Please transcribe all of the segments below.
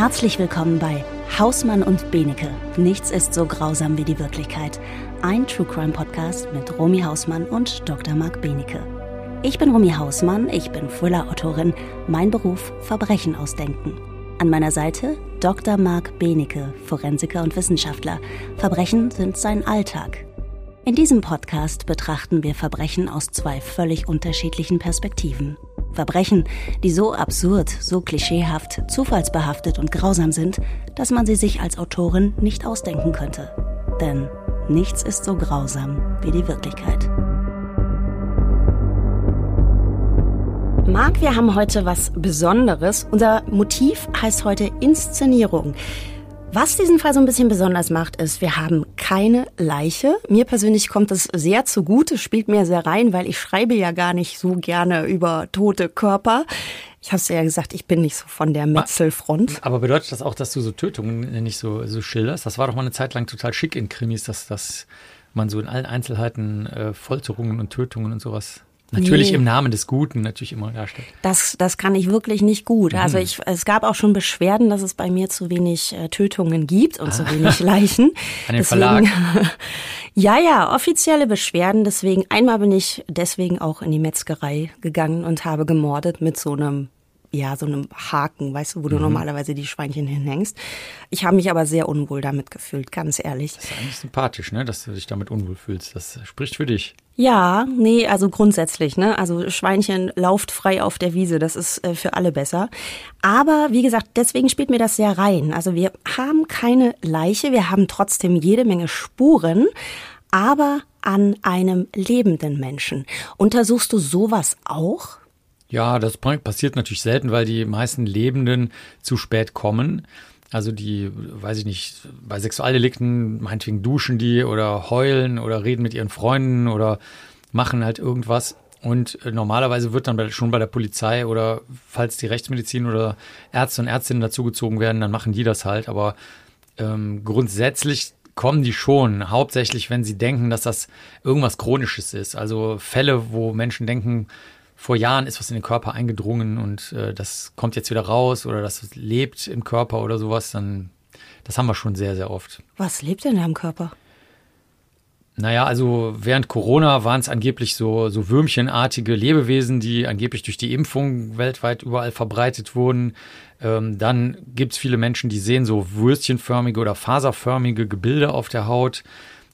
Herzlich willkommen bei Hausmann und Benecke. Nichts ist so grausam wie die Wirklichkeit. Ein True Crime Podcast mit Romy Hausmann und Dr. Marc Benecke. Ich bin Romy Hausmann, ich bin Thriller-Autorin. Mein Beruf Verbrechen ausdenken. An meiner Seite Dr. Marc Benecke, Forensiker und Wissenschaftler. Verbrechen sind sein Alltag. In diesem Podcast betrachten wir Verbrechen aus zwei völlig unterschiedlichen Perspektiven. Verbrechen, die so absurd, so klischeehaft, zufallsbehaftet und grausam sind, dass man sie sich als Autorin nicht ausdenken könnte. Denn nichts ist so grausam wie die Wirklichkeit. Marc, wir haben heute was Besonderes. Unser Motiv heißt heute Inszenierung. Was diesen Fall so ein bisschen besonders macht, ist, wir haben keine Leiche. Mir persönlich kommt es sehr zugute, spielt mir sehr rein, weil ich schreibe ja gar nicht so gerne über tote Körper. Ich habe es ja gesagt, ich bin nicht so von der Metzelfront. Aber bedeutet das auch, dass du so Tötungen nicht so, so schilderst? Das war doch mal eine Zeit lang total schick in Krimis, dass, dass man so in allen Einzelheiten äh, Folterungen und Tötungen und sowas Natürlich nee. im Namen des Guten natürlich immer darstellt. Das, das kann ich wirklich nicht gut. Also mhm. ich, es gab auch schon Beschwerden, dass es bei mir zu wenig äh, Tötungen gibt und ah. zu wenig Leichen. An den deswegen, Verlag. ja, ja, offizielle Beschwerden. Deswegen einmal bin ich deswegen auch in die Metzgerei gegangen und habe gemordet mit so einem ja, so einem Haken, weißt du, wo du mhm. normalerweise die Schweinchen hinhängst. Ich habe mich aber sehr unwohl damit gefühlt, ganz ehrlich. Das ist eigentlich sympathisch, ne, dass du dich damit unwohl fühlst. Das spricht für dich. Ja, nee, also grundsätzlich, ne? Also Schweinchen lauft frei auf der Wiese, das ist äh, für alle besser. Aber wie gesagt, deswegen spielt mir das sehr rein. Also wir haben keine Leiche, wir haben trotzdem jede Menge Spuren, aber an einem lebenden Menschen. Untersuchst du sowas auch? Ja, das passiert natürlich selten, weil die meisten Lebenden zu spät kommen. Also die, weiß ich nicht, bei Sexualdelikten, meinetwegen duschen die oder heulen oder reden mit ihren Freunden oder machen halt irgendwas. Und äh, normalerweise wird dann schon bei der Polizei oder falls die Rechtsmedizin oder Ärzte und Ärztinnen dazugezogen werden, dann machen die das halt. Aber ähm, grundsätzlich kommen die schon, hauptsächlich wenn sie denken, dass das irgendwas Chronisches ist. Also Fälle, wo Menschen denken, vor Jahren ist was in den Körper eingedrungen und äh, das kommt jetzt wieder raus oder das lebt im Körper oder sowas, dann das haben wir schon sehr, sehr oft. Was lebt denn da im Körper? Naja, also während Corona waren es angeblich so, so würmchenartige Lebewesen, die angeblich durch die Impfung weltweit überall verbreitet wurden. Ähm, dann gibt es viele Menschen, die sehen so würstchenförmige oder faserförmige Gebilde auf der Haut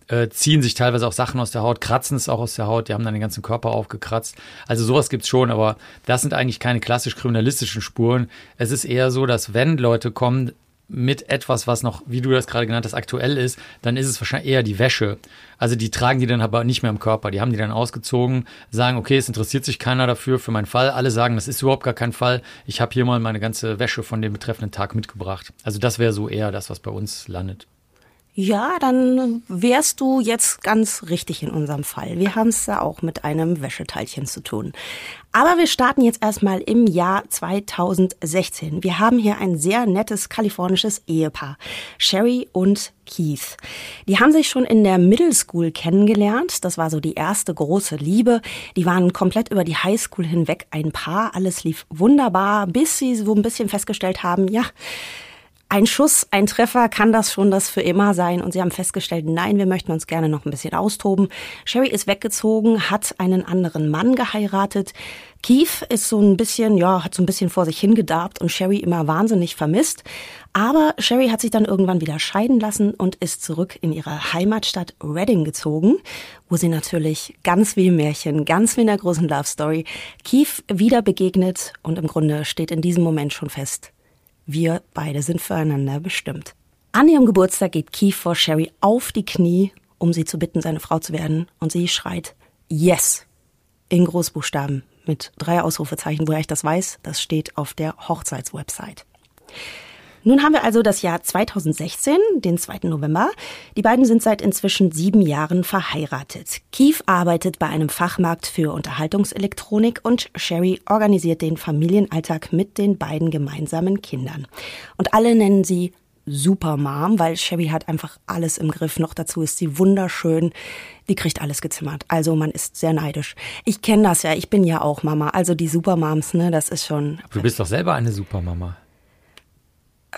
äh, ziehen sich teilweise auch Sachen aus der Haut, kratzen es auch aus der Haut, die haben dann den ganzen Körper aufgekratzt. Also sowas gibt's schon, aber das sind eigentlich keine klassisch kriminalistischen Spuren. Es ist eher so, dass wenn Leute kommen mit etwas, was noch, wie du das gerade genannt hast, aktuell ist, dann ist es wahrscheinlich eher die Wäsche. Also die tragen die dann aber nicht mehr im Körper. Die haben die dann ausgezogen, sagen, okay, es interessiert sich keiner dafür für meinen Fall. Alle sagen, das ist überhaupt gar kein Fall. Ich habe hier mal meine ganze Wäsche von dem betreffenden Tag mitgebracht. Also das wäre so eher das, was bei uns landet. Ja, dann wärst du jetzt ganz richtig in unserem Fall. Wir haben es ja auch mit einem Wäscheteilchen zu tun. Aber wir starten jetzt erstmal im Jahr 2016. Wir haben hier ein sehr nettes kalifornisches Ehepaar, Sherry und Keith. Die haben sich schon in der Middle School kennengelernt. Das war so die erste große Liebe. Die waren komplett über die High School hinweg ein Paar. Alles lief wunderbar, bis sie so ein bisschen festgestellt haben, ja, ein Schuss, ein Treffer, kann das schon das für immer sein? Und sie haben festgestellt, nein, wir möchten uns gerne noch ein bisschen austoben. Sherry ist weggezogen, hat einen anderen Mann geheiratet. Keith ist so ein bisschen, ja, hat so ein bisschen vor sich hingedarbt und Sherry immer wahnsinnig vermisst. Aber Sherry hat sich dann irgendwann wieder scheiden lassen und ist zurück in ihre Heimatstadt Reading gezogen, wo sie natürlich ganz wie im Märchen, ganz wie in der großen Love Story Keith wieder begegnet und im Grunde steht in diesem Moment schon fest, wir beide sind füreinander bestimmt. An ihrem Geburtstag geht Keith vor Sherry auf die Knie, um sie zu bitten, seine Frau zu werden. Und sie schreit Yes in Großbuchstaben mit drei Ausrufezeichen. Woher ich das weiß, das steht auf der Hochzeitswebsite. Nun haben wir also das Jahr 2016, den 2. November. Die beiden sind seit inzwischen sieben Jahren verheiratet. Keith arbeitet bei einem Fachmarkt für Unterhaltungselektronik und Sherry organisiert den Familienalltag mit den beiden gemeinsamen Kindern. Und alle nennen sie Supermom, weil Sherry hat einfach alles im Griff. Noch dazu ist sie wunderschön. Die kriegt alles gezimmert. Also man ist sehr neidisch. Ich kenne das ja. Ich bin ja auch Mama. Also die Supermoms, ne, das ist schon. Du bist doch selber eine Supermama.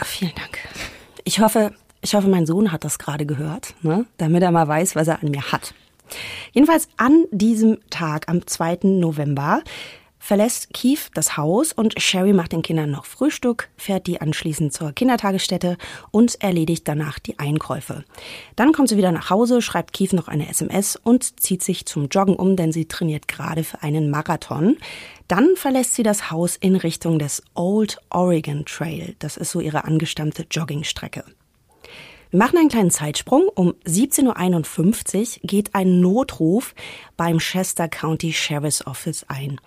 Vielen Dank. Ich hoffe, ich hoffe, mein Sohn hat das gerade gehört, ne? damit er mal weiß, was er an mir hat. Jedenfalls an diesem Tag, am 2. November, verlässt Keith das Haus und Sherry macht den Kindern noch Frühstück, fährt die anschließend zur Kindertagesstätte und erledigt danach die Einkäufe. Dann kommt sie wieder nach Hause, schreibt Keith noch eine SMS und zieht sich zum Joggen um, denn sie trainiert gerade für einen Marathon. Dann verlässt sie das Haus in Richtung des Old Oregon Trail. Das ist so ihre angestammte Joggingstrecke. Wir machen einen kleinen Zeitsprung. Um 17.51 Uhr geht ein Notruf beim Chester County Sheriff's Office ein.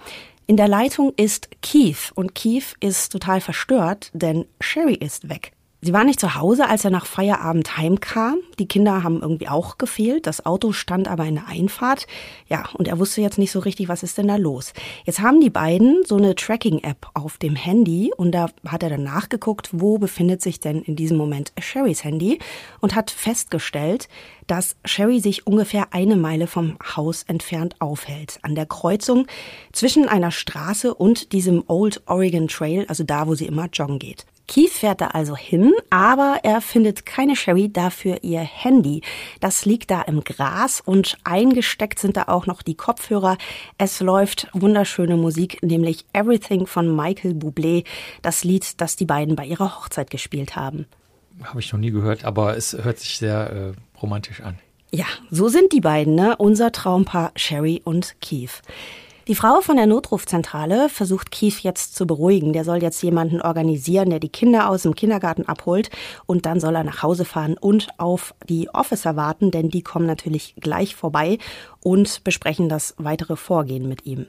In der Leitung ist Keith und Keith ist total verstört, denn Sherry ist weg. Sie war nicht zu Hause, als er nach Feierabend heimkam. Die Kinder haben irgendwie auch gefehlt. Das Auto stand aber in der Einfahrt. Ja, und er wusste jetzt nicht so richtig, was ist denn da los. Jetzt haben die beiden so eine Tracking-App auf dem Handy und da hat er dann nachgeguckt, wo befindet sich denn in diesem Moment Sherrys Handy und hat festgestellt, dass Sherry sich ungefähr eine Meile vom Haus entfernt aufhält. An der Kreuzung zwischen einer Straße und diesem Old Oregon Trail, also da, wo sie immer joggen geht. Keith fährt da also hin, aber er findet keine Sherry, dafür ihr Handy. Das liegt da im Gras und eingesteckt sind da auch noch die Kopfhörer. Es läuft wunderschöne Musik, nämlich Everything von Michael Bublé, das Lied, das die beiden bei ihrer Hochzeit gespielt haben. Habe ich noch nie gehört, aber es hört sich sehr äh, romantisch an. Ja, so sind die beiden, ne? Unser Traumpaar Sherry und Keith. Die Frau von der Notrufzentrale versucht Keith jetzt zu beruhigen. Der soll jetzt jemanden organisieren, der die Kinder aus dem Kindergarten abholt und dann soll er nach Hause fahren und auf die Officer warten, denn die kommen natürlich gleich vorbei und besprechen das weitere Vorgehen mit ihm.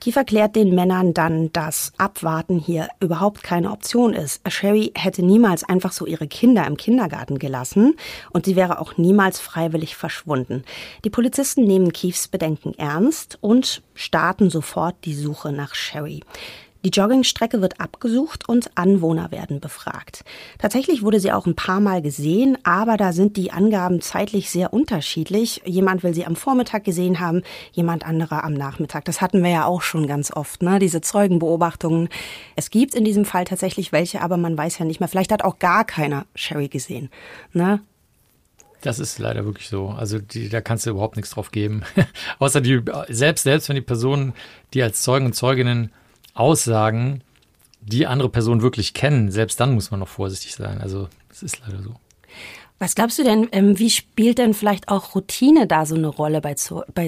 Keith erklärt den Männern dann, dass Abwarten hier überhaupt keine Option ist. Sherry hätte niemals einfach so ihre Kinder im Kindergarten gelassen und sie wäre auch niemals freiwillig verschwunden. Die Polizisten nehmen Keiths Bedenken ernst und starten sofort die Suche nach Sherry. Die Joggingstrecke wird abgesucht und Anwohner werden befragt. Tatsächlich wurde sie auch ein paar Mal gesehen, aber da sind die Angaben zeitlich sehr unterschiedlich. Jemand will sie am Vormittag gesehen haben, jemand anderer am Nachmittag. Das hatten wir ja auch schon ganz oft, ne? diese Zeugenbeobachtungen. Es gibt in diesem Fall tatsächlich welche, aber man weiß ja nicht mehr. Vielleicht hat auch gar keiner Sherry gesehen. Ne? Das ist leider wirklich so. Also die, da kannst du überhaupt nichts drauf geben. Außer die, selbst, selbst wenn die Personen, die als Zeugen und Zeuginnen Aussagen, die andere Personen wirklich kennen, selbst dann muss man noch vorsichtig sein. Also es ist leider so. Was glaubst du denn, ähm, wie spielt denn vielleicht auch Routine da so eine Rolle bei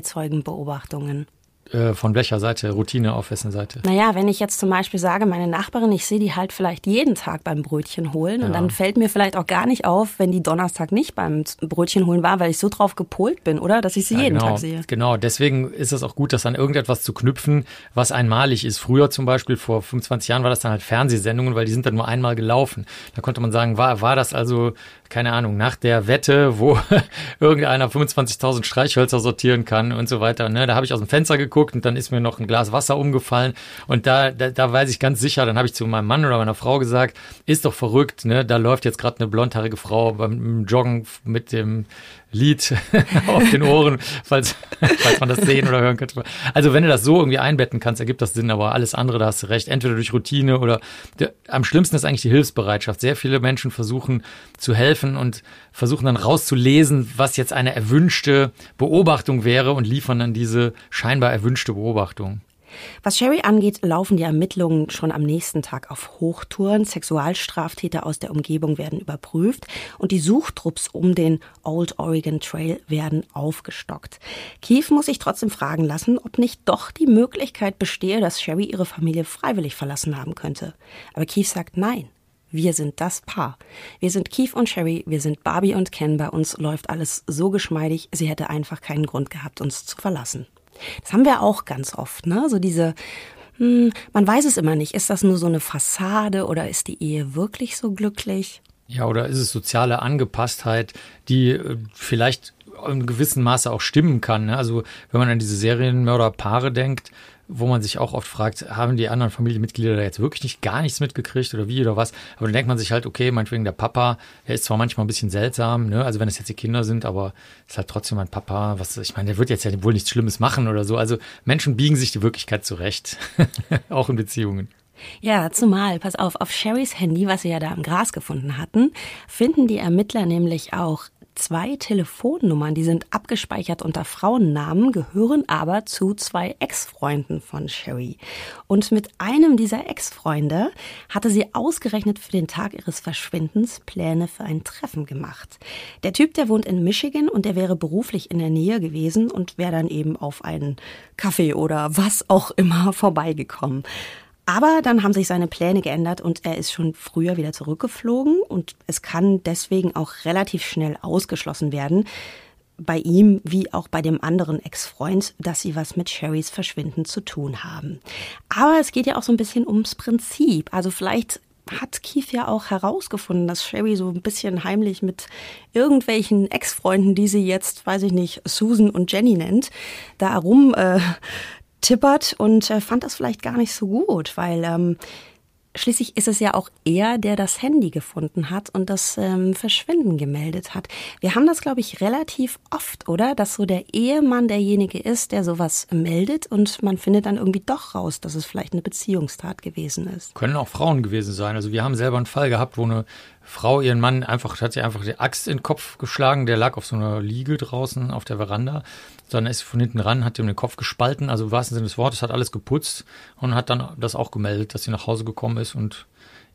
Zeugenbeobachtungen? Äh, von welcher Seite? Routine auf wessen Seite? Naja, wenn ich jetzt zum Beispiel sage, meine Nachbarin, ich sehe die halt vielleicht jeden Tag beim Brötchen holen ja. und dann fällt mir vielleicht auch gar nicht auf, wenn die Donnerstag nicht beim Brötchen holen war, weil ich so drauf gepolt bin, oder? Dass ich sie ja, jeden genau, Tag sehe. Genau, deswegen ist es auch gut, das an irgendetwas zu knüpfen, was einmalig ist. Früher zum Beispiel, vor 25 Jahren, war das dann halt Fernsehsendungen, weil die sind dann nur einmal gelaufen. Da konnte man sagen, war, war das also keine Ahnung, nach der Wette, wo irgendeiner 25.000 Streichhölzer sortieren kann und so weiter. Ne? Da habe ich aus dem Fenster geguckt und dann ist mir noch ein Glas Wasser umgefallen und da, da, da weiß ich ganz sicher, dann habe ich zu meinem Mann oder meiner Frau gesagt, ist doch verrückt, ne? da läuft jetzt gerade eine blondhaarige Frau beim Joggen mit dem Lied auf den Ohren, falls, falls man das sehen oder hören könnte. Also wenn du das so irgendwie einbetten kannst, ergibt das Sinn, aber alles andere, da hast du recht, entweder durch Routine oder der, am schlimmsten ist eigentlich die Hilfsbereitschaft. Sehr viele Menschen versuchen zu helfen und versuchen dann rauszulesen, was jetzt eine erwünschte Beobachtung wäre und liefern dann diese scheinbar erwünschte Beobachtung. Was Sherry angeht, laufen die Ermittlungen schon am nächsten Tag auf Hochtouren. Sexualstraftäter aus der Umgebung werden überprüft und die Suchtrupps um den Old Oregon Trail werden aufgestockt. Keith muss sich trotzdem fragen lassen, ob nicht doch die Möglichkeit bestehe, dass Sherry ihre Familie freiwillig verlassen haben könnte. Aber Keith sagt nein. Wir sind das Paar. Wir sind Keith und Sherry, wir sind Barbie und Ken. Bei uns läuft alles so geschmeidig, sie hätte einfach keinen Grund gehabt, uns zu verlassen. Das haben wir auch ganz oft, ne? So diese, hm, man weiß es immer nicht. Ist das nur so eine Fassade oder ist die Ehe wirklich so glücklich? Ja, oder ist es soziale Angepasstheit, die äh, vielleicht in gewissem Maße auch stimmen kann. Ne? Also wenn man an diese Serienmörderpaare denkt, wo man sich auch oft fragt, haben die anderen Familienmitglieder da jetzt wirklich nicht gar nichts mitgekriegt oder wie oder was? Aber dann denkt man sich halt, okay, meinetwegen der Papa, der ist zwar manchmal ein bisschen seltsam, ne? Also wenn es jetzt die Kinder sind, aber ist halt trotzdem ein Papa, was, ich meine, der wird jetzt ja wohl nichts Schlimmes machen oder so. Also Menschen biegen sich die Wirklichkeit zurecht. auch in Beziehungen. Ja, zumal, pass auf, auf Sherrys Handy, was sie ja da im Gras gefunden hatten, finden die Ermittler nämlich auch zwei Telefonnummern, die sind abgespeichert unter Frauennamen, gehören aber zu zwei Ex-Freunden von Sherry. Und mit einem dieser Ex-Freunde hatte sie ausgerechnet für den Tag ihres Verschwindens Pläne für ein Treffen gemacht. Der Typ, der wohnt in Michigan und der wäre beruflich in der Nähe gewesen und wäre dann eben auf einen Kaffee oder was auch immer vorbeigekommen. Aber dann haben sich seine Pläne geändert und er ist schon früher wieder zurückgeflogen und es kann deswegen auch relativ schnell ausgeschlossen werden, bei ihm wie auch bei dem anderen Ex-Freund, dass sie was mit Sherrys Verschwinden zu tun haben. Aber es geht ja auch so ein bisschen ums Prinzip. Also vielleicht hat Keith ja auch herausgefunden, dass Sherry so ein bisschen heimlich mit irgendwelchen Ex-Freunden, die sie jetzt, weiß ich nicht, Susan und Jenny nennt, da herum äh, tippert und äh, fand das vielleicht gar nicht so gut, weil ähm, Schließlich ist es ja auch er, der das Handy gefunden hat und das ähm, Verschwinden gemeldet hat. Wir haben das, glaube ich, relativ oft, oder? Dass so der Ehemann derjenige ist, der sowas meldet und man findet dann irgendwie doch raus, dass es vielleicht eine Beziehungstat gewesen ist. Können auch Frauen gewesen sein. Also wir haben selber einen Fall gehabt, wo eine Frau ihren Mann einfach, hat sie einfach die Axt in den Kopf geschlagen, der lag auf so einer Liege draußen auf der Veranda dann ist sie von hinten ran, hat ihm den Kopf gespalten, also im wahrsten Sinne des Wortes, hat alles geputzt und hat dann das auch gemeldet, dass sie nach Hause gekommen ist und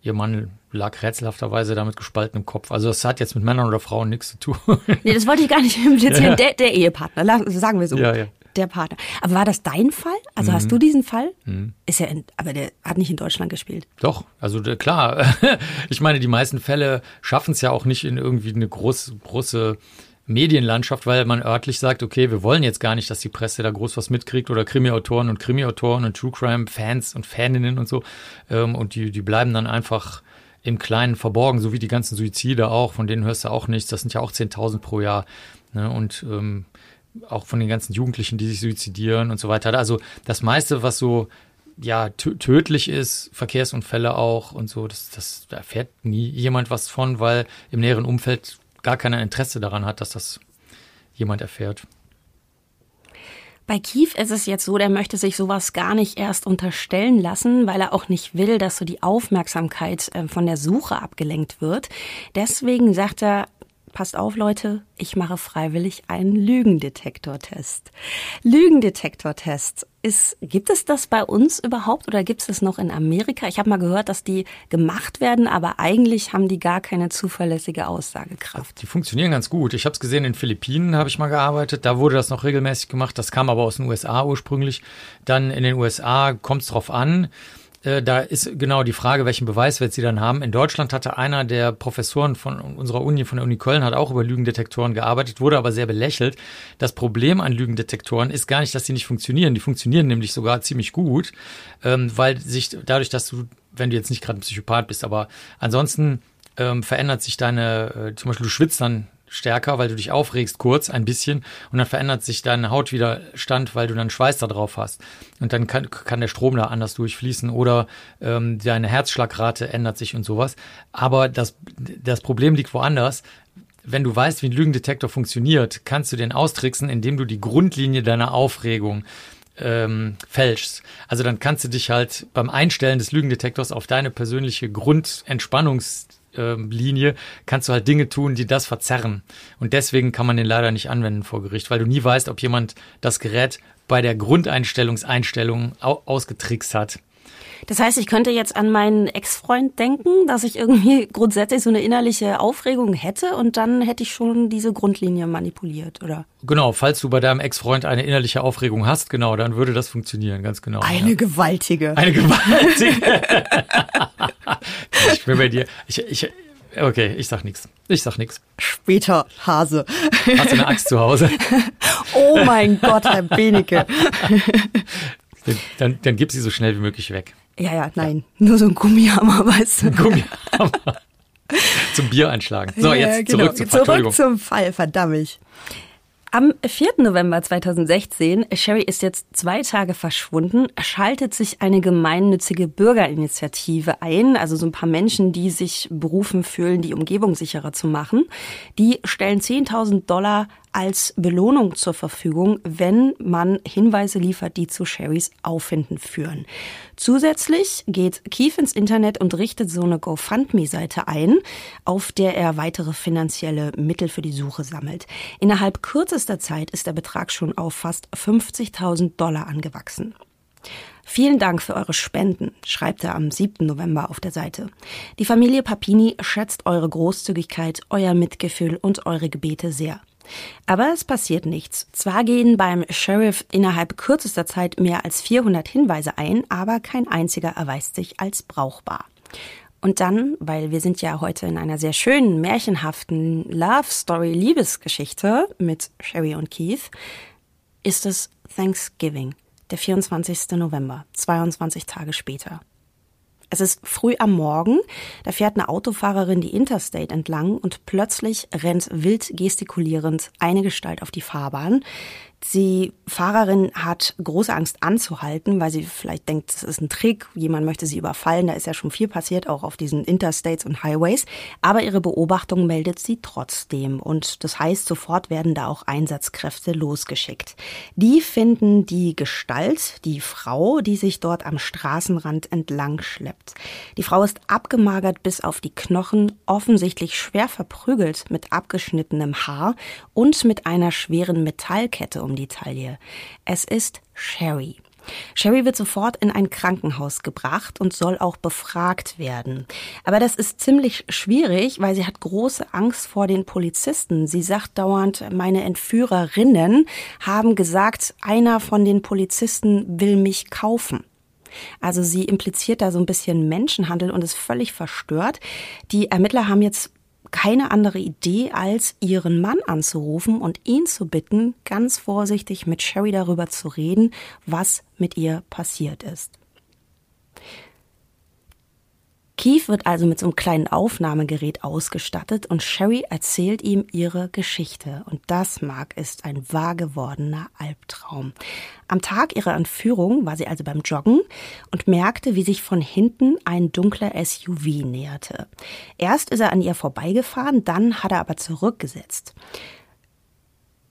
ihr Mann lag rätselhafterweise damit gespalten im Kopf. Also das hat jetzt mit Männern oder Frauen nichts zu tun. Nee, das wollte ich gar nicht implizieren. Ja. Der, der Ehepartner, sagen wir so. Ja, ja. Der Partner. Aber war das dein Fall? Also mhm. hast du diesen Fall? Mhm. Ist ja, in, aber der hat nicht in Deutschland gespielt. Doch, also klar. ich meine, die meisten Fälle schaffen es ja auch nicht in irgendwie eine große, große Medienlandschaft, weil man örtlich sagt, okay, wir wollen jetzt gar nicht, dass die Presse da groß was mitkriegt oder Krimi-Autoren und Krimi-Autoren und True Crime-Fans und Faninnen und so. Ähm, und die, die bleiben dann einfach im Kleinen verborgen, so wie die ganzen Suizide auch, von denen hörst du auch nichts. Das sind ja auch 10.000 pro Jahr. Ne? Und ähm, auch von den ganzen Jugendlichen, die sich suizidieren und so weiter. Also das meiste, was so ja tödlich ist, Verkehrsunfälle auch und so, das, das da erfährt nie jemand was von, weil im näheren Umfeld gar kein Interesse daran hat, dass das jemand erfährt. Bei Keith ist es jetzt so, der möchte sich sowas gar nicht erst unterstellen lassen, weil er auch nicht will, dass so die Aufmerksamkeit äh, von der Suche abgelenkt wird. Deswegen sagt er, passt auf Leute, ich mache freiwillig einen Lügendetektortest. Lügendetektortest ist, gibt es das bei uns überhaupt oder gibt es das noch in Amerika? Ich habe mal gehört, dass die gemacht werden, aber eigentlich haben die gar keine zuverlässige Aussagekraft. Die funktionieren ganz gut. Ich habe es gesehen, in Philippinen habe ich mal gearbeitet, da wurde das noch regelmäßig gemacht. Das kam aber aus den USA ursprünglich. Dann in den USA kommt es drauf an. Äh, da ist genau die Frage, welchen Beweiswert sie dann haben. In Deutschland hatte einer der Professoren von unserer Uni, von der Uni Köln, hat auch über Lügendetektoren gearbeitet, wurde aber sehr belächelt. Das Problem an Lügendetektoren ist gar nicht, dass sie nicht funktionieren. Die funktionieren nämlich sogar ziemlich gut, ähm, weil sich dadurch, dass du, wenn du jetzt nicht gerade ein Psychopath bist, aber ansonsten ähm, verändert sich deine, äh, zum Beispiel du schwitzt dann stärker, weil du dich aufregst kurz ein bisschen und dann verändert sich dein Hautwiderstand, weil du dann Schweiß da drauf hast. Und dann kann, kann der Strom da anders durchfließen oder ähm, deine Herzschlagrate ändert sich und sowas. Aber das, das Problem liegt woanders. Wenn du weißt, wie ein Lügendetektor funktioniert, kannst du den austricksen, indem du die Grundlinie deiner Aufregung ähm, fälschst. Also dann kannst du dich halt beim Einstellen des Lügendetektors auf deine persönliche Grundentspannungs Linie kannst du halt Dinge tun, die das verzerren. Und deswegen kann man den leider nicht anwenden vor Gericht, weil du nie weißt, ob jemand das Gerät bei der Grundeinstellungseinstellung ausgetrickst hat. Das heißt, ich könnte jetzt an meinen Ex-Freund denken, dass ich irgendwie grundsätzlich so eine innerliche Aufregung hätte und dann hätte ich schon diese Grundlinie manipuliert, oder? Genau, falls du bei deinem Ex-Freund eine innerliche Aufregung hast, genau, dann würde das funktionieren, ganz genau. Eine ja. gewaltige. Eine gewaltige. ich bin bei dir. Ich, ich, okay, ich sag nichts. Ich sag nichts. Später, Hase. Hast du eine Axt zu Hause? oh mein Gott, Herr Benecke. dann, dann, dann gib sie so schnell wie möglich weg. Ja, ja, nein. Ja. Nur so ein Gummihammer, weißt du. Ein Gummihammer. zum Bier einschlagen. So, jetzt ja, genau. zurück zum Fall. Zurück zum Fall, verdammt. Am 4. November 2016, Sherry ist jetzt zwei Tage verschwunden, schaltet sich eine gemeinnützige Bürgerinitiative ein, also so ein paar Menschen, die sich berufen fühlen, die Umgebung sicherer zu machen. Die stellen 10.000 Dollar als Belohnung zur Verfügung, wenn man Hinweise liefert, die zu Sherrys Auffinden führen. Zusätzlich geht Keith ins Internet und richtet so eine GoFundMe-Seite ein, auf der er weitere finanzielle Mittel für die Suche sammelt. Innerhalb kürzester Zeit ist der Betrag schon auf fast 50.000 Dollar angewachsen. Vielen Dank für eure Spenden, schreibt er am 7. November auf der Seite. Die Familie Papini schätzt eure Großzügigkeit, euer Mitgefühl und eure Gebete sehr. Aber es passiert nichts. Zwar gehen beim Sheriff innerhalb kürzester Zeit mehr als 400 Hinweise ein, aber kein einziger erweist sich als brauchbar. Und dann, weil wir sind ja heute in einer sehr schönen, märchenhaften Love Story Liebesgeschichte mit Sherry und Keith, ist es Thanksgiving der 24. November, 22 Tage später. Es ist früh am Morgen, da fährt eine Autofahrerin die Interstate entlang und plötzlich rennt wild gestikulierend eine Gestalt auf die Fahrbahn. Die Fahrerin hat große Angst anzuhalten, weil sie vielleicht denkt, das ist ein Trick, jemand möchte sie überfallen. Da ist ja schon viel passiert, auch auf diesen Interstates und Highways. Aber ihre Beobachtung meldet sie trotzdem. Und das heißt, sofort werden da auch Einsatzkräfte losgeschickt. Die finden die Gestalt, die Frau, die sich dort am Straßenrand entlang schleppt. Die Frau ist abgemagert bis auf die Knochen, offensichtlich schwer verprügelt mit abgeschnittenem Haar und mit einer schweren Metallkette um die Taille. Es ist Sherry. Sherry wird sofort in ein Krankenhaus gebracht und soll auch befragt werden. Aber das ist ziemlich schwierig, weil sie hat große Angst vor den Polizisten. Sie sagt dauernd, meine Entführerinnen haben gesagt, einer von den Polizisten will mich kaufen. Also sie impliziert da so ein bisschen Menschenhandel und ist völlig verstört. Die Ermittler haben jetzt keine andere Idee, als ihren Mann anzurufen und ihn zu bitten, ganz vorsichtig mit Sherry darüber zu reden, was mit ihr passiert ist. Keith wird also mit so einem kleinen Aufnahmegerät ausgestattet und Sherry erzählt ihm ihre Geschichte. Und das, Mark, ist ein wahr gewordener Albtraum. Am Tag ihrer Entführung war sie also beim Joggen und merkte, wie sich von hinten ein dunkler SUV näherte. Erst ist er an ihr vorbeigefahren, dann hat er aber zurückgesetzt.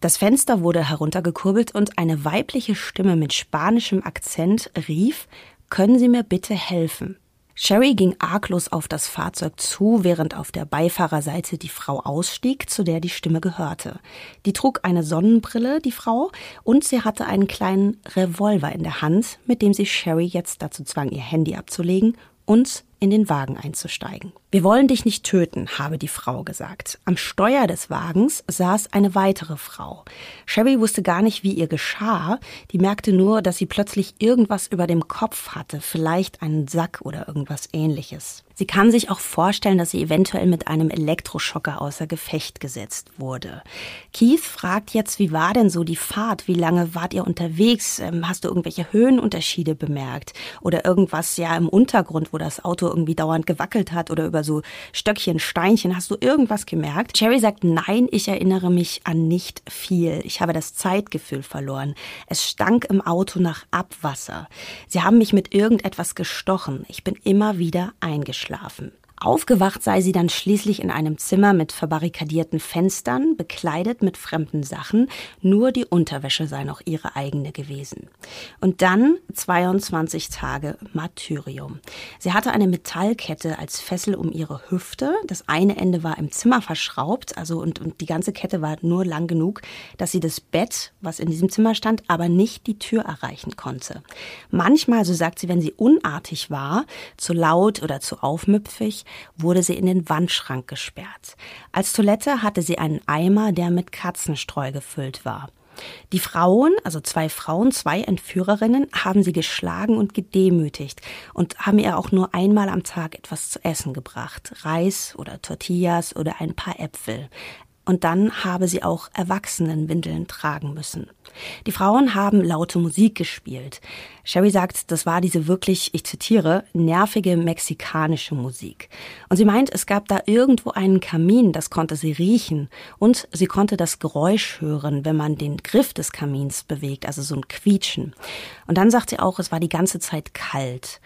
Das Fenster wurde heruntergekurbelt und eine weibliche Stimme mit spanischem Akzent rief, können Sie mir bitte helfen? Sherry ging arglos auf das Fahrzeug zu, während auf der Beifahrerseite die Frau ausstieg, zu der die Stimme gehörte. Die trug eine Sonnenbrille, die Frau, und sie hatte einen kleinen Revolver in der Hand, mit dem sie Sherry jetzt dazu zwang, ihr Handy abzulegen und in den Wagen einzusteigen. Wir wollen dich nicht töten, habe die Frau gesagt. Am Steuer des Wagens saß eine weitere Frau. Sherry wusste gar nicht, wie ihr geschah. Die merkte nur, dass sie plötzlich irgendwas über dem Kopf hatte, vielleicht einen Sack oder irgendwas ähnliches. Sie kann sich auch vorstellen, dass sie eventuell mit einem Elektroschocker außer Gefecht gesetzt wurde. Keith fragt jetzt, wie war denn so die Fahrt? Wie lange wart ihr unterwegs? Ähm, hast du irgendwelche Höhenunterschiede bemerkt? Oder irgendwas ja im Untergrund, wo das Auto irgendwie dauernd gewackelt hat oder über so Stöckchen, Steinchen. Hast du irgendwas gemerkt? Jerry sagt, nein, ich erinnere mich an nicht viel. Ich habe das Zeitgefühl verloren. Es stank im Auto nach Abwasser. Sie haben mich mit irgendetwas gestochen. Ich bin immer wieder eingeschlafen schlafen. Aufgewacht sei sie dann schließlich in einem Zimmer mit verbarrikadierten Fenstern, bekleidet mit fremden Sachen, nur die Unterwäsche sei noch ihre eigene gewesen. Und dann 22 Tage Martyrium. Sie hatte eine Metallkette als Fessel um ihre Hüfte, das eine Ende war im Zimmer verschraubt, also und, und die ganze Kette war nur lang genug, dass sie das Bett, was in diesem Zimmer stand, aber nicht die Tür erreichen konnte. Manchmal, so sagt sie, wenn sie unartig war, zu laut oder zu aufmüpfig, wurde sie in den Wandschrank gesperrt. Als Toilette hatte sie einen Eimer, der mit Katzenstreu gefüllt war. Die Frauen, also zwei Frauen, zwei Entführerinnen, haben sie geschlagen und gedemütigt und haben ihr auch nur einmal am Tag etwas zu essen gebracht. Reis oder Tortillas oder ein paar Äpfel und dann habe sie auch Erwachsenenwindeln tragen müssen. Die Frauen haben laute Musik gespielt. Sherry sagt, das war diese wirklich, ich zitiere, nervige mexikanische Musik. Und sie meint, es gab da irgendwo einen Kamin, das konnte sie riechen. Und sie konnte das Geräusch hören, wenn man den Griff des Kamins bewegt, also so ein Quietschen. Und dann sagt sie auch, es war die ganze Zeit kalt.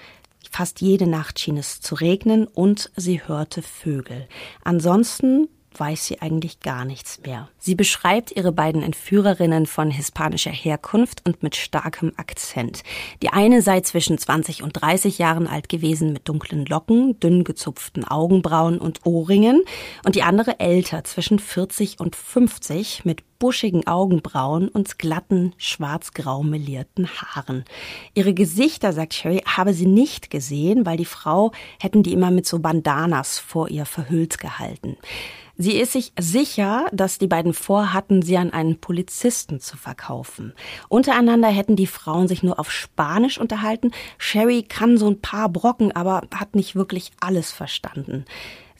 Fast jede Nacht schien es zu regnen und sie hörte Vögel. Ansonsten weiß sie eigentlich gar nichts mehr. Sie beschreibt ihre beiden Entführerinnen von hispanischer Herkunft und mit starkem Akzent. Die eine sei zwischen 20 und 30 Jahren alt gewesen mit dunklen Locken, dünn gezupften Augenbrauen und Ohrringen und die andere älter, zwischen 40 und 50 mit buschigen Augenbrauen und glatten, schwarz-grau melierten Haaren. Ihre Gesichter, sagt Sherry, habe sie nicht gesehen, weil die Frau hätten die immer mit so Bandanas vor ihr verhüllt gehalten. Sie ist sich sicher, dass die beiden vorhatten, sie an einen Polizisten zu verkaufen. Untereinander hätten die Frauen sich nur auf Spanisch unterhalten. Sherry kann so ein paar Brocken, aber hat nicht wirklich alles verstanden.